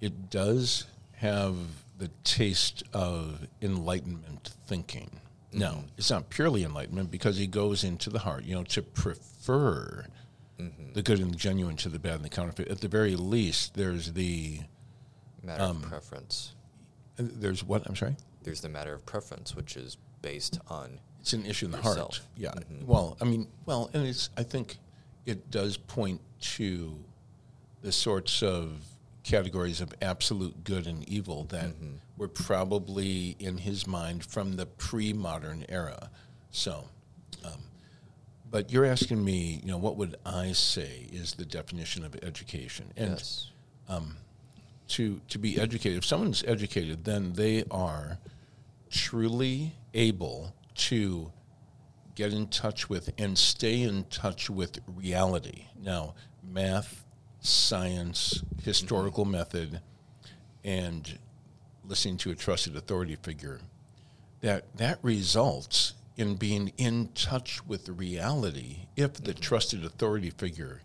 it does have the taste of enlightenment thinking. No, it's not purely enlightenment because he goes into the heart. You know, to prefer the good and the genuine to the bad and the counterfeit. At the very least, there's the Matter Um, of preference. there's what I'm sorry. There's the matter of preference, which is based on It's an issue in the heart. yourself. Yeah. Mhm. Well, I mean, well, and it's. I think it does point to the sorts of categories of absolute good and evil that Mm-hmm. were probably in his mind from the pre-modern era. So, um, but you're asking me, you know, what would I say is the definition of education? And yes. to to be educated. If someone's educated, then they are truly able to get in touch with and stay in touch with reality. Now, math, science, historical method, and listening to a trusted authority figure, that that results in being in touch with the reality if the trusted authority figure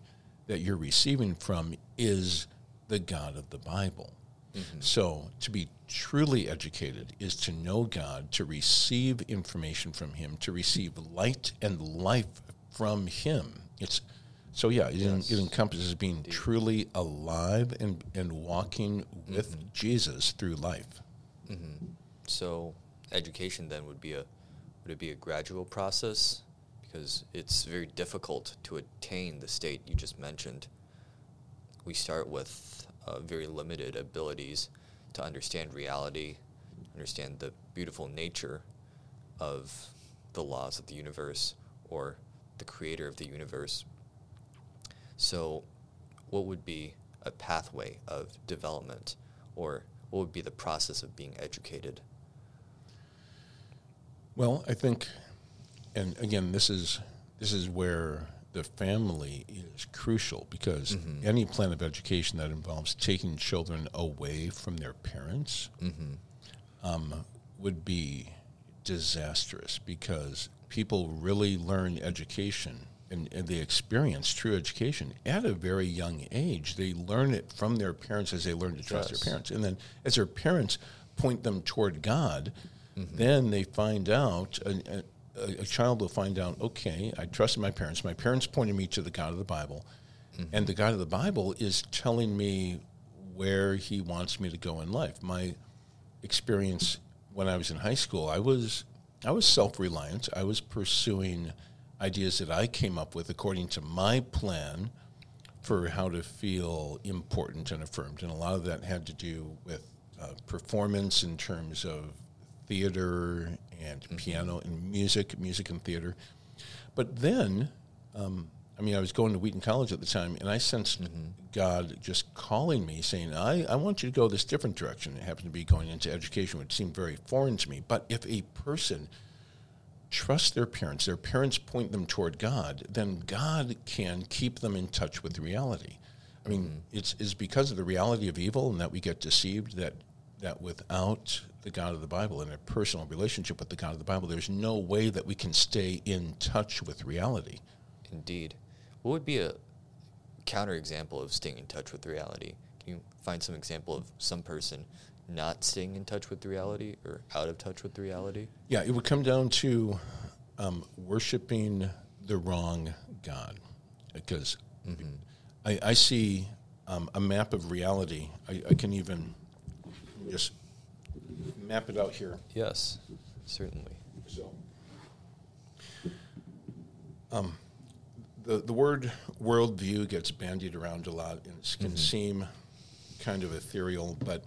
that you're receiving from is the God of the Bible. Mm-hmm. So, to be truly educated is to know God, to receive information from Him, to receive light and life from Him. It's so yeah, it, en- it encompasses being truly alive and, and walking with Jesus through life. So education then would be a would it be a gradual process because it's very difficult to attain the state you just mentioned. We start with uh, very limited abilities to understand reality, understand the beautiful nature of the laws of the universe or the creator of the universe. So, what would be a pathway of development, or what would be the process of being educated? Well, I think, and again, this is this is where the family is crucial because any plan of education that involves taking children away from their parents um, would be disastrous because people really learn education and, and they experience true education at a very young age. They learn it from their parents as they learn to trust Yes. their parents. And then as their parents point them toward God, mm-hmm. then they find out, and a, a child will find out, okay, I trusted my parents. My parents pointed me to the God of the Bible, mm-hmm. and the God of the Bible is telling me where He wants me to go in life. My experience when I was in high school, I was I was self reliant. I was pursuing ideas that I came up with according to my plan for how to feel important and affirmed, and a lot of that had to do with uh, performance in terms of theater and mm-hmm. piano and music, music and theater. But then, um, I mean, I was going to Wheaton College at the time, and I sensed mm-hmm. God just calling me, saying, I, I want you to go this different direction. It happened to be going into education, which seemed very foreign to me. But if a person trusts their parents, their parents point them toward God, then God can keep them in touch with reality. I mean, mm-hmm. it's, it's because of the reality of evil and that we get deceived that that without the God of the Bible and a personal relationship with the God of the Bible, there's no way that we can stay in touch with reality. Indeed. What would be a counterexample of staying in touch with reality? Can you find some example of some person not staying in touch with reality or out of touch with reality? Yeah, it would come down to um, worshiping the wrong God. Because mm-hmm. I, I, see um, a map of reality. I, I can even just map it out here. Yes, certainly. So, um, the the word worldview gets bandied around a lot and it can mm-hmm. seem kind of ethereal, but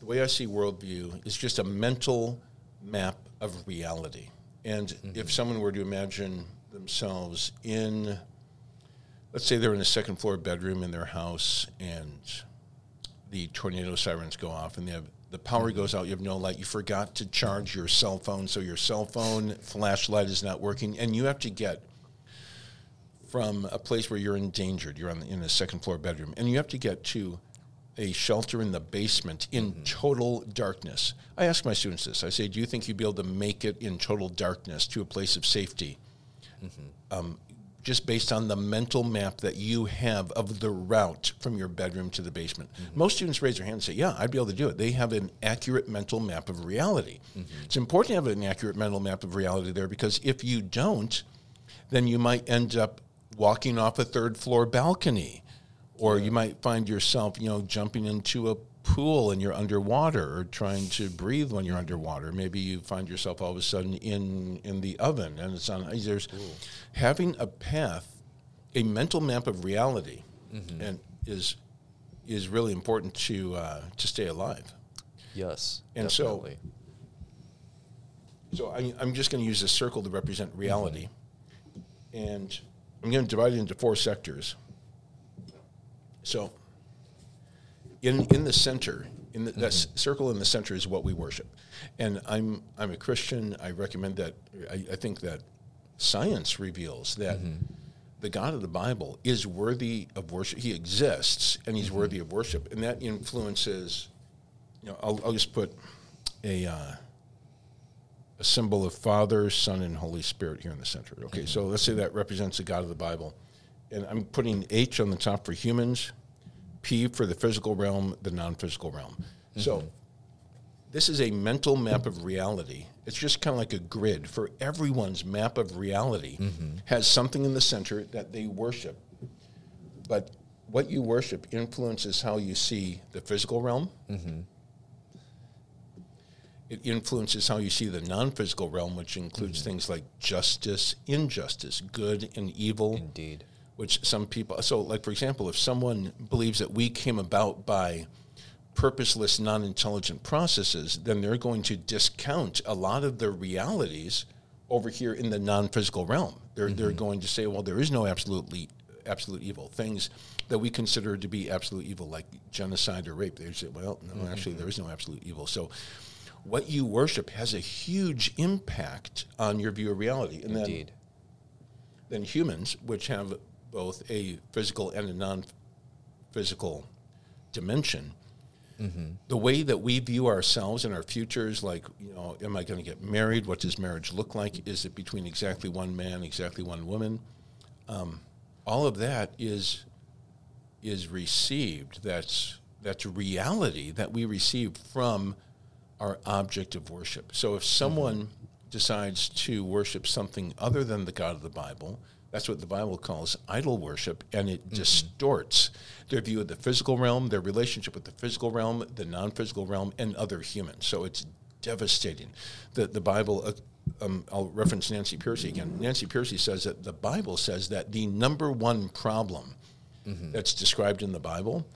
the way I see worldview is just a mental map of reality. And mm-hmm. if someone were to imagine themselves in, let's say they're in a second floor bedroom in their house and the tornado sirens go off and they have the power mm-hmm. goes out, you have no light, you forgot to charge your cell phone, so your cell phone flashlight is not working, and you have to get from a place where you're endangered, you're on the, in a second floor bedroom, and you have to get to a shelter in the basement in mm-hmm. total darkness. I ask my students this. I say, "Do you think you'd be able to make it in total darkness to a place of safety?" Mm-hmm. Um, just based on the mental map that you have of the route from your bedroom to the basement. Mm-hmm. Most students raise their hand and say, Yeah, I'd be able to do it. They have an accurate mental map of reality. Mm-hmm. It's important to have an accurate mental map of reality there because if you don't, then you might end up walking off a third floor balcony. Or you might find yourself, you know, jumping into a pool and you're underwater or trying to breathe when you're underwater. Maybe you find yourself all of a sudden in in the oven and it's on. There's Ooh. having a path, a mental map of reality, mm-hmm. and is is really important to uh, to stay alive. Yes, and definitely. so so I, I'm just going to use a circle to represent reality, mm-hmm. and I'm going to divide it into four sectors. So in in the center, in the, mm-hmm. that circle in the center is what we worship. And I'm I'm a Christian. I recommend that. I, I think that science reveals that. Mm-hmm. The God of the Bible is worthy of worship. He exists, and He's mm-hmm. worthy of worship, and that influences. You know, I'll, I'll just put a uh, a symbol of Father, Son, and Holy Spirit here in the center. Okay, mm-hmm. so let's say that represents the God of the Bible, and I'm putting H on the top for humans, P for the physical realm, the non physical realm. Mm-hmm. So this is a mental map of reality. It's just kind of like a grid for everyone's map of reality mm-hmm. has something in the center that they worship. But what you worship influences how you see the physical realm. Mm-hmm. It influences how you see the non physical realm, which includes mm-hmm. things like justice, injustice, good and evil. Indeed which some people so like for example if someone believes that we came about by purposeless non-intelligent processes then they're going to discount a lot of the realities over here in the non-physical realm they're, mm-hmm. they're going to say well there is no absolutely absolute evil things that we consider to be absolute evil like genocide or rape they say well no mm-hmm. actually there is no absolute evil so what you worship has a huge impact on your view of reality and Indeed. then then humans which have both a physical and a non physical dimension. Mm-hmm. The way that we view ourselves and our futures, like, you know, am I going to get married? What does marriage look like? Is it between exactly one man, exactly one woman? Um, all of that is is received. That's that's reality that we receive from our object of worship. So if someone mm-hmm. decides to worship something other than the God of the Bible, that's what the Bible calls idol worship, and it mm-hmm. distorts their view of the physical realm, their relationship with the physical realm, the non physical realm, and other humans. So it's devastating. The, the Bible, uh, um, I'll reference Nancy Pearcey again. Nancy Pearcey says that the Bible says that the number one problem mm-hmm. that's described in the Bible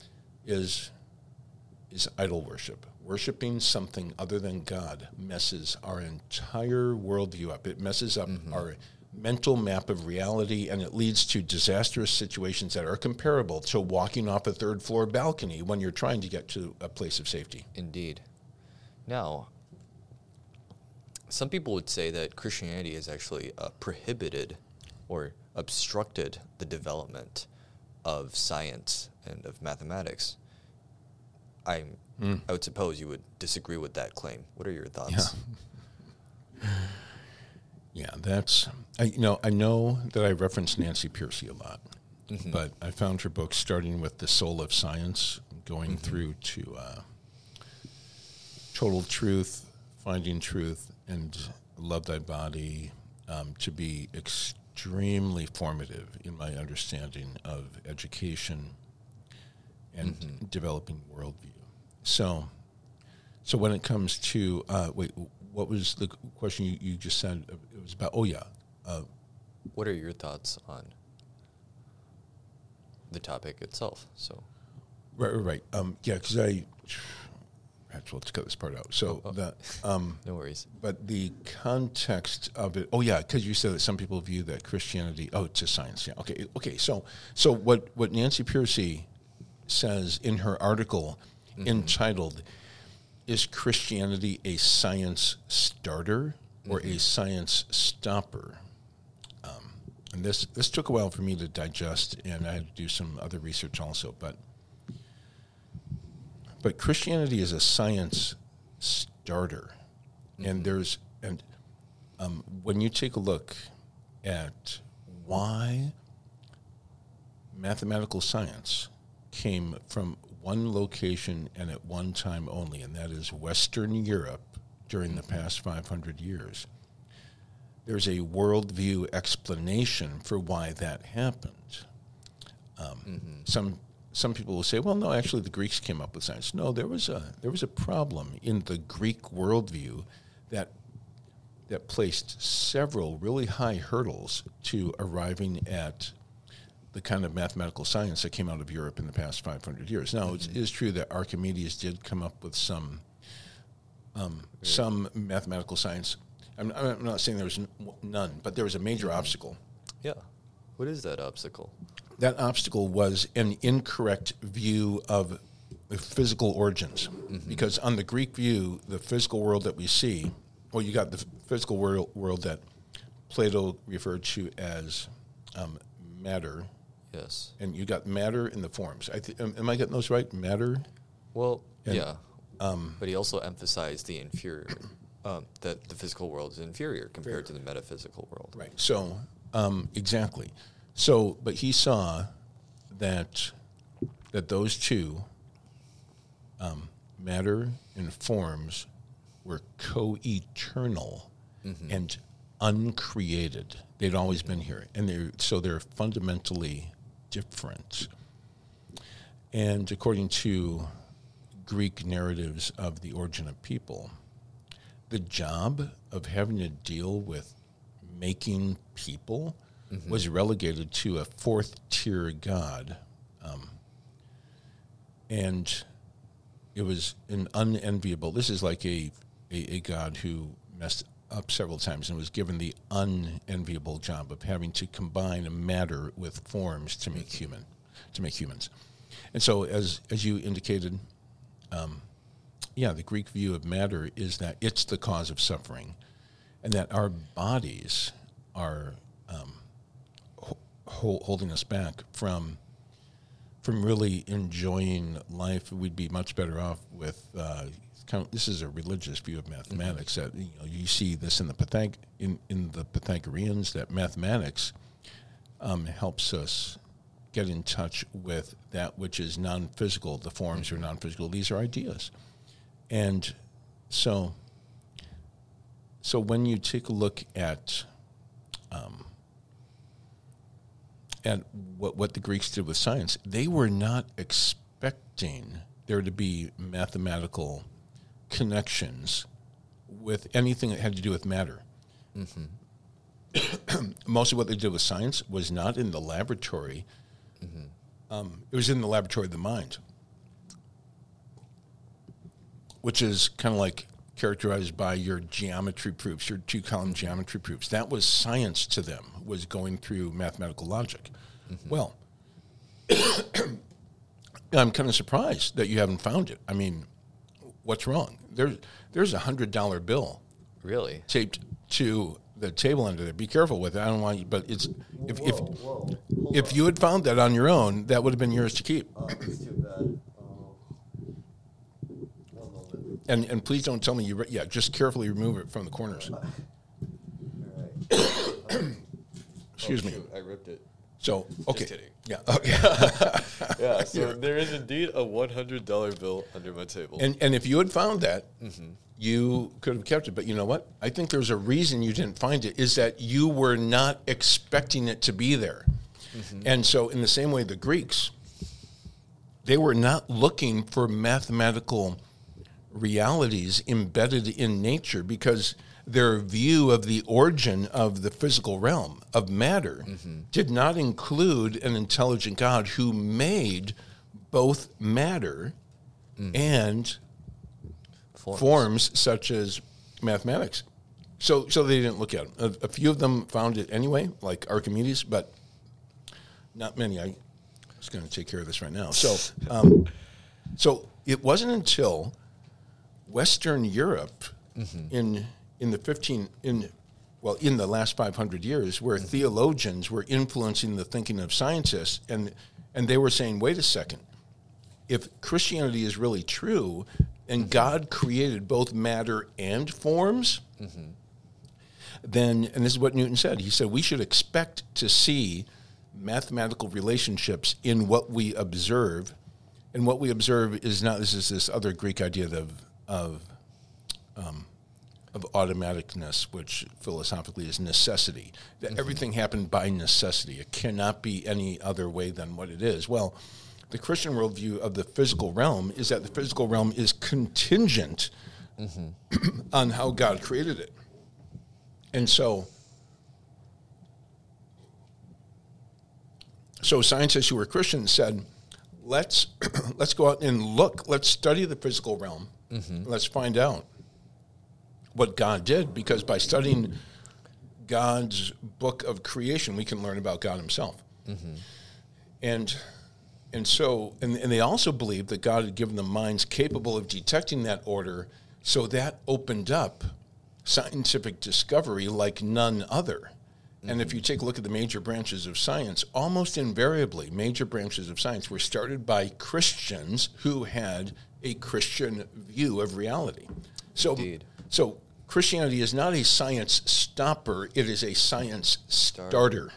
is, is idol worship. Worshipping something other than God messes our entire worldview up. It messes up mm-hmm. our mental map of reality and it leads to disastrous situations that are comparable to walking off a third floor balcony when you're trying to get to a place of safety. Indeed. Now, some people would say that Christianity has actually uh, prohibited or obstructed the development of science and of mathematics. I mm. I would suppose you would disagree with that claim. What are your thoughts? Yeah, yeah that's I, you know I know that I reference Nancy Pearcey a lot, mm-hmm. but I found her book starting with the soul of science, going mm-hmm. through to uh, total truth, finding truth, and love thy body um, to be extremely formative in my understanding of education and mm-hmm. developing worldview. So, so when it comes to uh, wait, what was the question you, you, just said? It was about oh yeah. Uh, what are your thoughts on the topic itself? So, right, right, right. Um, yeah, because I Actually, let's cut this part out. So oh, oh. um, no worries. But the context of it. Oh yeah, because you said that some people view that Christianity. Oh, it's a science. Yeah. Okay. Okay. So so what what Nancy Pearcey says in her article mm-hmm. entitled "Is Christianity a Science Starter or mm-hmm. a Science Stopper?" Um, and this this took a while for me to digest, and I had to do some other research also, but but Christianity is a science starter, mm-hmm. and there's and um, when you take a look at why mathematical science came from one location and at one time only, and that is Western Europe during the past 500 years. There's a worldview explanation for why that happened. Um, mm-hmm. Some some people will say, well, no, actually, the Greeks came up with science. No, there was a there was a problem in the Greek worldview that that placed several really high hurdles to arriving at the kind of mathematical science that came out of Europe in the past 500 years. Now, mm-hmm. it is true that Archimedes did come up with some um, some mathematical science. I'm, I'm, not saying there was none, but there was a major obstacle. Yeah. What is that obstacle? that obstacle was an incorrect view of the physical origins. Mm-hmm. Because on the Greek view, the physical world that we see, well, you got the physical world, world that Plato referred to as um, matter. Yes. And you got matter in the forms. I th- am, am, I getting those right? Matter? Well, and, yeah. Um, but he also emphasized the inferior, um, that the physical world is inferior compared fair. to the metaphysical world. Right. So, um, exactly. So, but he saw that that those two, um, matter and forms, were co-eternal mm-hmm. and uncreated. They'd always been here, and they're so they're fundamentally different. And according to Greek narratives of the origin of people, the job of having to deal with making people mm-hmm. was relegated to a fourth tier god. Um, and it was an unenviable, this is like a, a, a god who messed up several times and was given the unenviable job of having to combine matter with forms to make human, to make humans. And so, as as you indicated, um, yeah, the Greek view of matter is that it's the cause of suffering, and that our bodies are um, holding us back from from really enjoying life. We'd be much better off with uh, kind of, this is a religious view of mathematics mm-hmm. that you know you see this in the Pythag- in in the Pythagoreans that mathematics um, helps us get in touch with that which is non-physical. The forms mm-hmm. are non-physical. These are ideas, and so so when you take a look at um, at what what the Greeks did with science, they were not expecting there to be mathematical connections with anything that had to do with matter. Mm-hmm. Most of what they did with science was not in the laboratory. Mm-hmm. Um, it was in the laboratory of the mind, which is kind of like characterized by your geometry proofs, your two-column mm-hmm. geometry proofs. That was science to them, was going through mathematical logic. Well, I'm kind of surprised that you haven't found it. I mean, what's wrong? There's there's a hundred dollar bill Really? taped to the table under there. Be careful with it. I don't want you, but it's if if Whoa, whoa. If on. you had found that on your own, that would have been yours to keep. Oh, it's too bad. Oh. And and please don't tell me you. Re- yeah, just carefully remove it from the corners. All right. Excuse me. Oh, I ripped it. So okay, yeah, okay. Yeah, so there is indeed a one hundred dollar bill under my table. and and if you had found that, mm-hmm. you could have kept it. But you know what? I think there's a reason you didn't find it. Is that you were not expecting it to be there. Mm-hmm. And so, in the same way, the Greeks, they were not looking for mathematical realities embedded in nature because their view of the origin of the physical realm of matter mm-hmm. did not include an intelligent God who made both matter mm. and Forms. forms such as mathematics. So, so they didn't look at them. A, a few of them found it anyway, like Archimedes, but not many. I was going to take care of this right now. So, um, so it wasn't until Western Europe mm-hmm. in in the fifteen in well in the last five hundred years where theologians were influencing the thinking of scientists, and and they were saying, wait a second, if Christianity is really true, and God created both matter and forms, then, and this is what Newton said, he said, we should expect to see mathematical relationships in what we observe. And what we observe is not, this is this other Greek idea of, of, um, of automaticness, which philosophically is necessity. That mm-hmm. everything happened by necessity. It cannot be any other way than what it is. Well, the Christian worldview of the physical realm is that the physical realm is contingent mm-hmm. on how God created it. And so, so scientists who were Christians said, let's let's go out and look, let's study the physical realm. Mm-hmm. Let's find out what God did, because by studying God's book of creation, we can learn about God Himself. Mm-hmm. And and so and, and they also believed that God had given them minds capable of detecting that order, so that opened up scientific discovery like none other. And if you mm-hmm. take a look at the major branches of science, almost invariably, major branches of science were started by Christians who had a Christian view of reality. So, Indeed. so Christianity is not a science stopper; it is a science starter.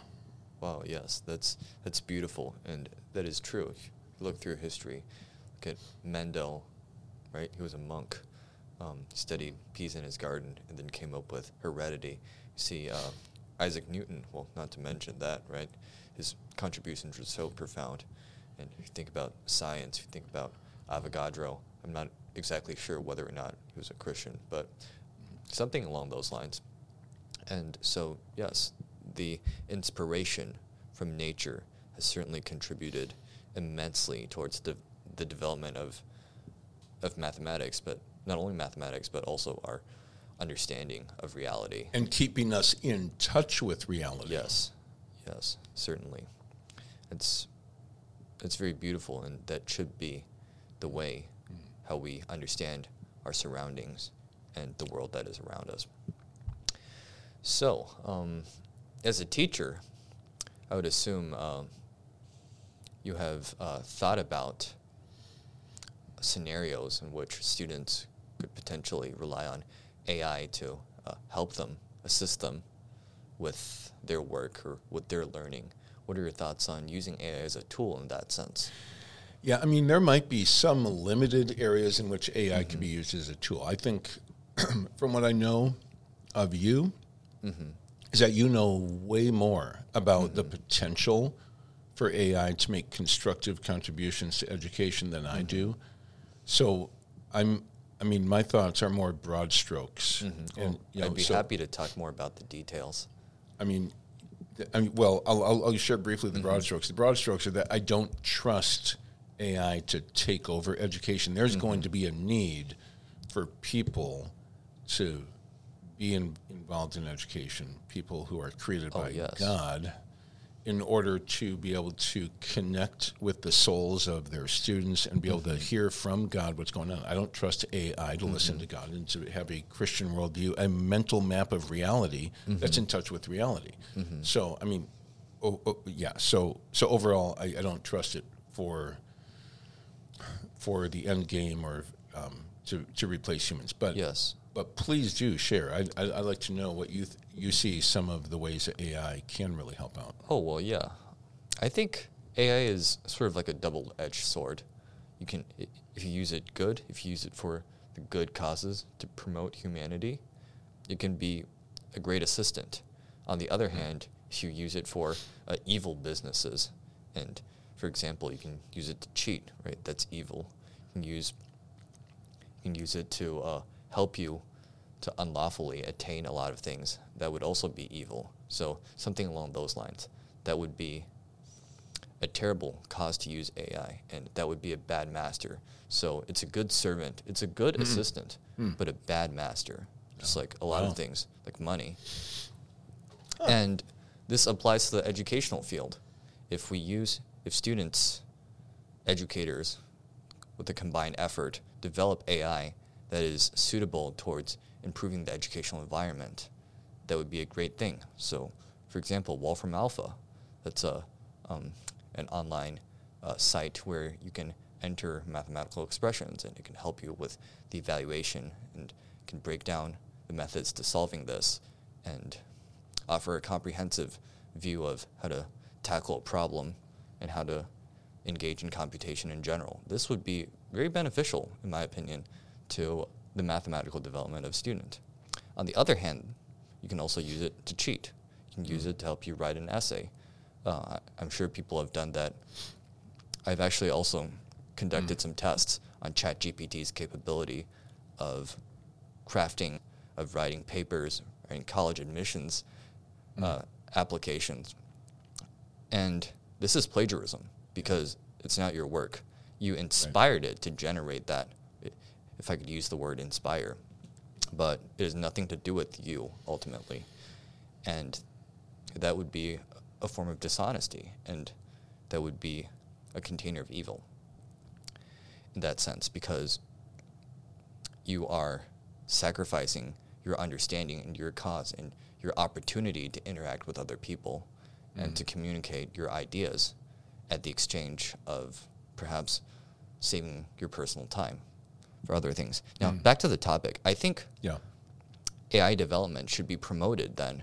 Wow, yes, that's that's beautiful, and that is true. If you look through history, look at Mendel, right? He was a monk, um, studied peas in his garden, and then came up with heredity. You see, uh, Isaac Newton. Well, not to mention that, right? His contributions were so profound. And if you think about science, if you think about Avogadro, I'm not exactly sure whether or not he was a Christian, but something along those lines. And so, yes, the inspiration from nature has certainly contributed immensely towards the, the development of, of mathematics, but not only mathematics, but also our understanding of reality. and keeping us in touch with reality. Yes, yes, certainly. It's, it's very beautiful, and that should be the way mm. how we understand our surroundings and the world that is around us. So, um, as a teacher, I would assume um, you have uh, thought about scenarios in which students could potentially rely on AI to uh, help them, assist them with their work or with their learning. What are your thoughts on using AI as a tool in that sense? Yeah, I mean, there might be some limited areas in which AI can be used as a tool. I think, from what I know, of you mm-hmm. is that you know way more about the mm-hmm. potential for AI to make constructive contributions to education than I do. Mm-hmm. So I'm, I mean, my thoughts are more broad strokes. And, oh, you know, I'd be so- happy to talk more about the details. I mean, th- I mean, well, I'll, I'll, I'll share briefly the broad strokes. The broad strokes are that I don't trust AI to take over education. There's going to be a need for people to be in, involved in education, people who are created oh, by yes. God, in order to be able to connect with the souls of their students and be able to mm-hmm. hear from God what's going on. I don't trust AI to listen mm-hmm. to God and to have a Christian worldview, a mental map of reality that's mm-hmm. in touch with reality. So, I mean, oh, oh, yeah. So, so overall, I, I don't trust it for for the end game or um, to to replace humans. But Yes. but please do share. I I I'd like to know what you th- you see some of the ways that AI can really help out. Oh well, yeah. I think AI is sort of like a double-edged sword. You can, if you use it good, if you use it for the good causes to promote humanity, it can be a great assistant. On the other hand, if you use it for uh, evil businesses, and for example, you can use it to cheat, right? That's evil. You can use you can use it to uh, help you to unlawfully attain a lot of things that would also be evil. So something along those lines. That would be a terrible cause to use AI, and that would be a bad master. So it's a good servant, it's a good assistant, but a bad master. Just like a lot Wow. of things, like money. And this applies to the educational field. If we use, if students, educators, with a combined effort, develop AI that is suitable towards improving the educational environment, that would be a great thing. So, for example, Wolfram Alpha, that's a um, an online uh, site where you can enter mathematical expressions, and it can help you with the evaluation and can break down the methods to solving this, and offer a comprehensive view of how to tackle a problem and how to engage in computation in general. This would be very beneficial, in my opinion, to the mathematical development of student. On the other hand, you can also use it to cheat. You can use it to help you write an essay. Uh, I'm sure people have done that. I've actually also conducted some tests on ChatGPT's capability of crafting, of writing papers, writing college admissions uh, applications. And this is plagiarism because it's not your work. You inspired it to generate that, if I could use the word inspire. But it has nothing to do with you ultimately. And that would be a form of dishonesty, and that would be a container of evil in that sense because you are sacrificing your understanding and your cause and your opportunity to interact with other people and to mm-hmm. communicate your ideas at the exchange of perhaps saving your personal time for other things. Now, mm. back to the topic. I think Yeah. AI development should be promoted then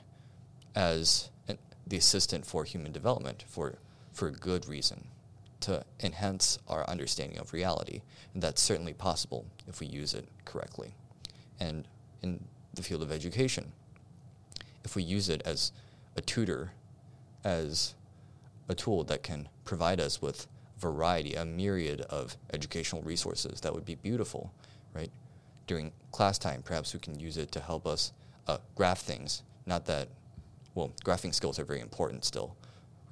as an, the assistant for human development for for a good reason to enhance our understanding of reality and that's certainly possible if we use it correctly and in the field of education if we use it as a tutor as a tool that can provide us with variety, a myriad of educational resources. That would be beautiful, right? During class time, perhaps we can use it to help us uh, graph things. Not that, well, graphing skills are very important still.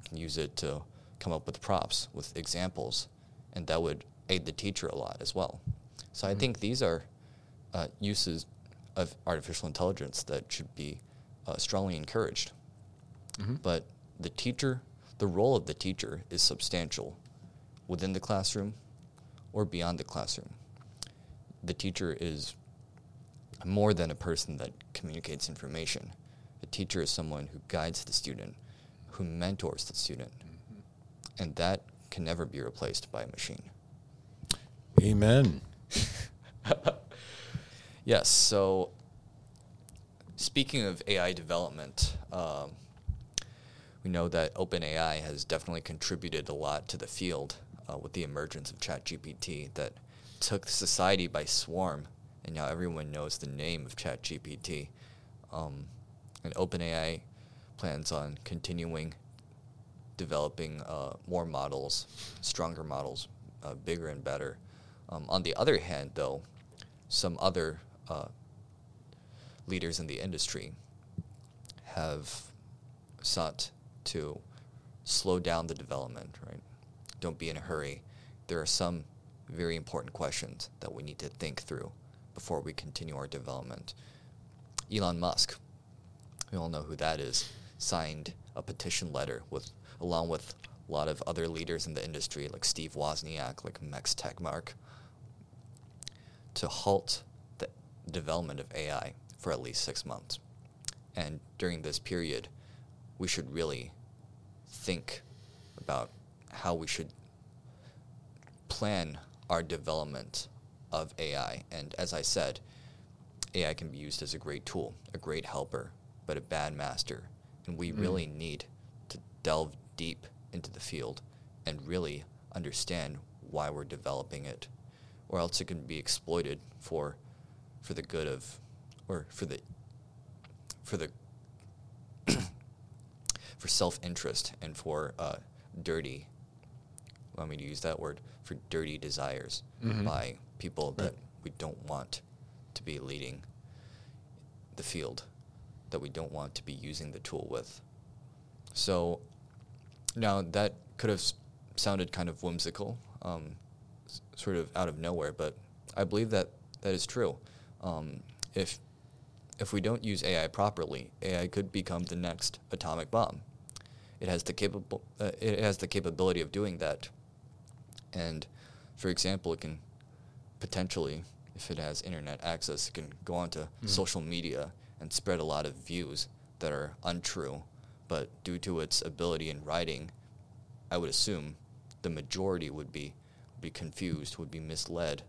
We can use it to come up with props, with examples, and that would aid the teacher a lot as well. So I think these are uh, uses of artificial intelligence that should be uh, strongly encouraged. But the teacher, the role of the teacher is substantial within the classroom or beyond the classroom. The teacher is more than a person that communicates information. A teacher is someone who guides the student, who mentors the student. And that can never be replaced by a machine. Amen. Yes. So, speaking of AI development, um, we know that OpenAI has definitely contributed a lot to the field uh, with the emergence of ChatGPT that took society by swarm, and now everyone knows the name of ChatGPT. Um, and OpenAI plans on continuing developing uh, more models, stronger models, uh, bigger and better. Um, on the other hand, though, some other uh, leaders in the industry have sought to slow down the development, right? Don't be in a hurry. There are some very important questions that we need to think through before we continue our development. Elon Musk, we all know who that is, signed a petition letter with along with a lot of other leaders in the industry like Steve Wozniak, like Max Tegmark, to halt the development of AI for at least six months. And during this period, we should really think about how we should plan our development of AI. And as I said, AI can be used as a great tool, a great helper, but a bad master. And we hmm. really need to delve deep into the field and really understand why we're developing it, or else it can be exploited for for the good of or for the for the for self-interest and for uh, dirty allow me to use that word for dirty desires by people that we don't want to be leading the field that we don't want to be using the tool with. So now that could have s- sounded kind of whimsical um, s- sort of out of nowhere but i believe that that is true. Um, if if we don't use AI properly, AI could become the next atomic bomb. It has the capable uh, it has the capability of doing that. And for example, it can potentially, if it has internet access, it can go onto social media and spread a lot of views that are untrue. But due to its ability in writing, I would assume the majority would be be confused, would be misled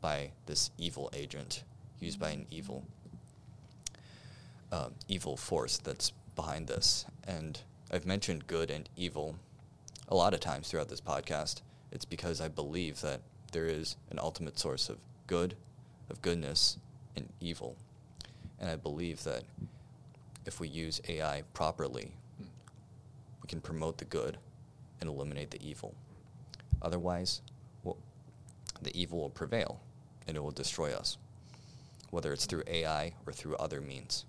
by this evil agent used by an evil uh, evil force that's behind this. And I've mentioned good and evil a lot of times throughout this podcast. It's because I believe that there is an ultimate source of good, of goodness, and evil. And I believe that if we use AI properly, we can promote the good and eliminate the evil. Otherwise, well, the evil will prevail and it will destroy us, whether it's through AI or through other means.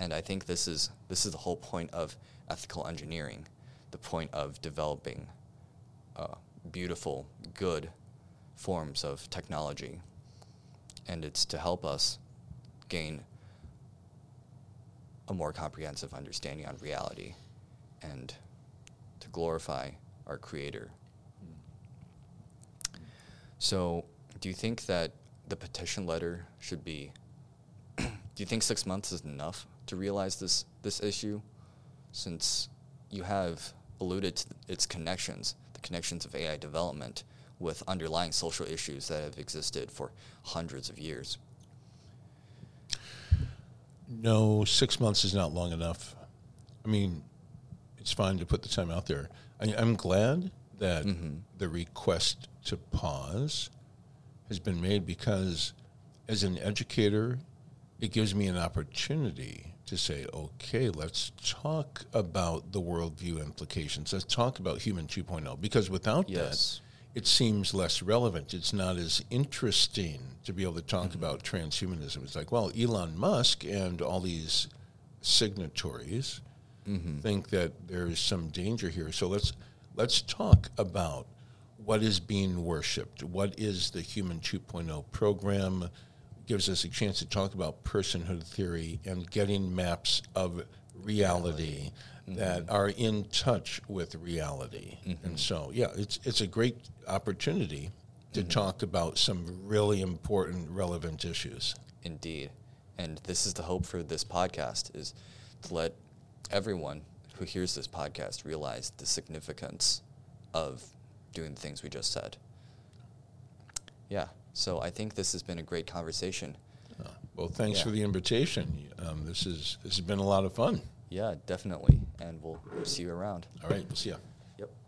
And I think this is this is the whole point of ethical engineering, the point of developing uh, beautiful, good forms of technology, and it's to help us gain a more comprehensive understanding on reality, and to glorify our Creator. So, do you think that the petition letter should be? do you think six months is enough to realize this this issue, since you have alluded to its connections, the connections of AI development with underlying social issues that have existed for hundreds of years? No, six months is not long enough. I mean, it's fine to put the time out there. I, I'm glad that mm-hmm. the request to pause has been made because, as an educator, it gives me an opportunity to say, okay, let's talk about the worldview implications. Let's talk about human 2.0 because without Yes. that, it seems less relevant. It's not as interesting to be able to talk mm-hmm. about transhumanism. It's like, well, Elon Musk and all these signatories mm-hmm. think that there's some danger here. So let's let's talk about what is being worshipped. What is the Human 2.0 program? Gives us a chance to talk about personhood theory and getting maps of reality mm-hmm. that are in touch with reality. Mm-hmm. And so, yeah, it's it's a great opportunity to mm-hmm. talk about some really important, relevant issues. Indeed. And this is the hope for this podcast is to let everyone who hears this podcast realize the significance of doing the things we just said. Yeah. So I think this has been a great conversation. Uh, well, thanks Yeah. for the invitation. Um, this is this has been a lot of fun. Yeah, definitely. And we'll see you around. All right, we'll see ya.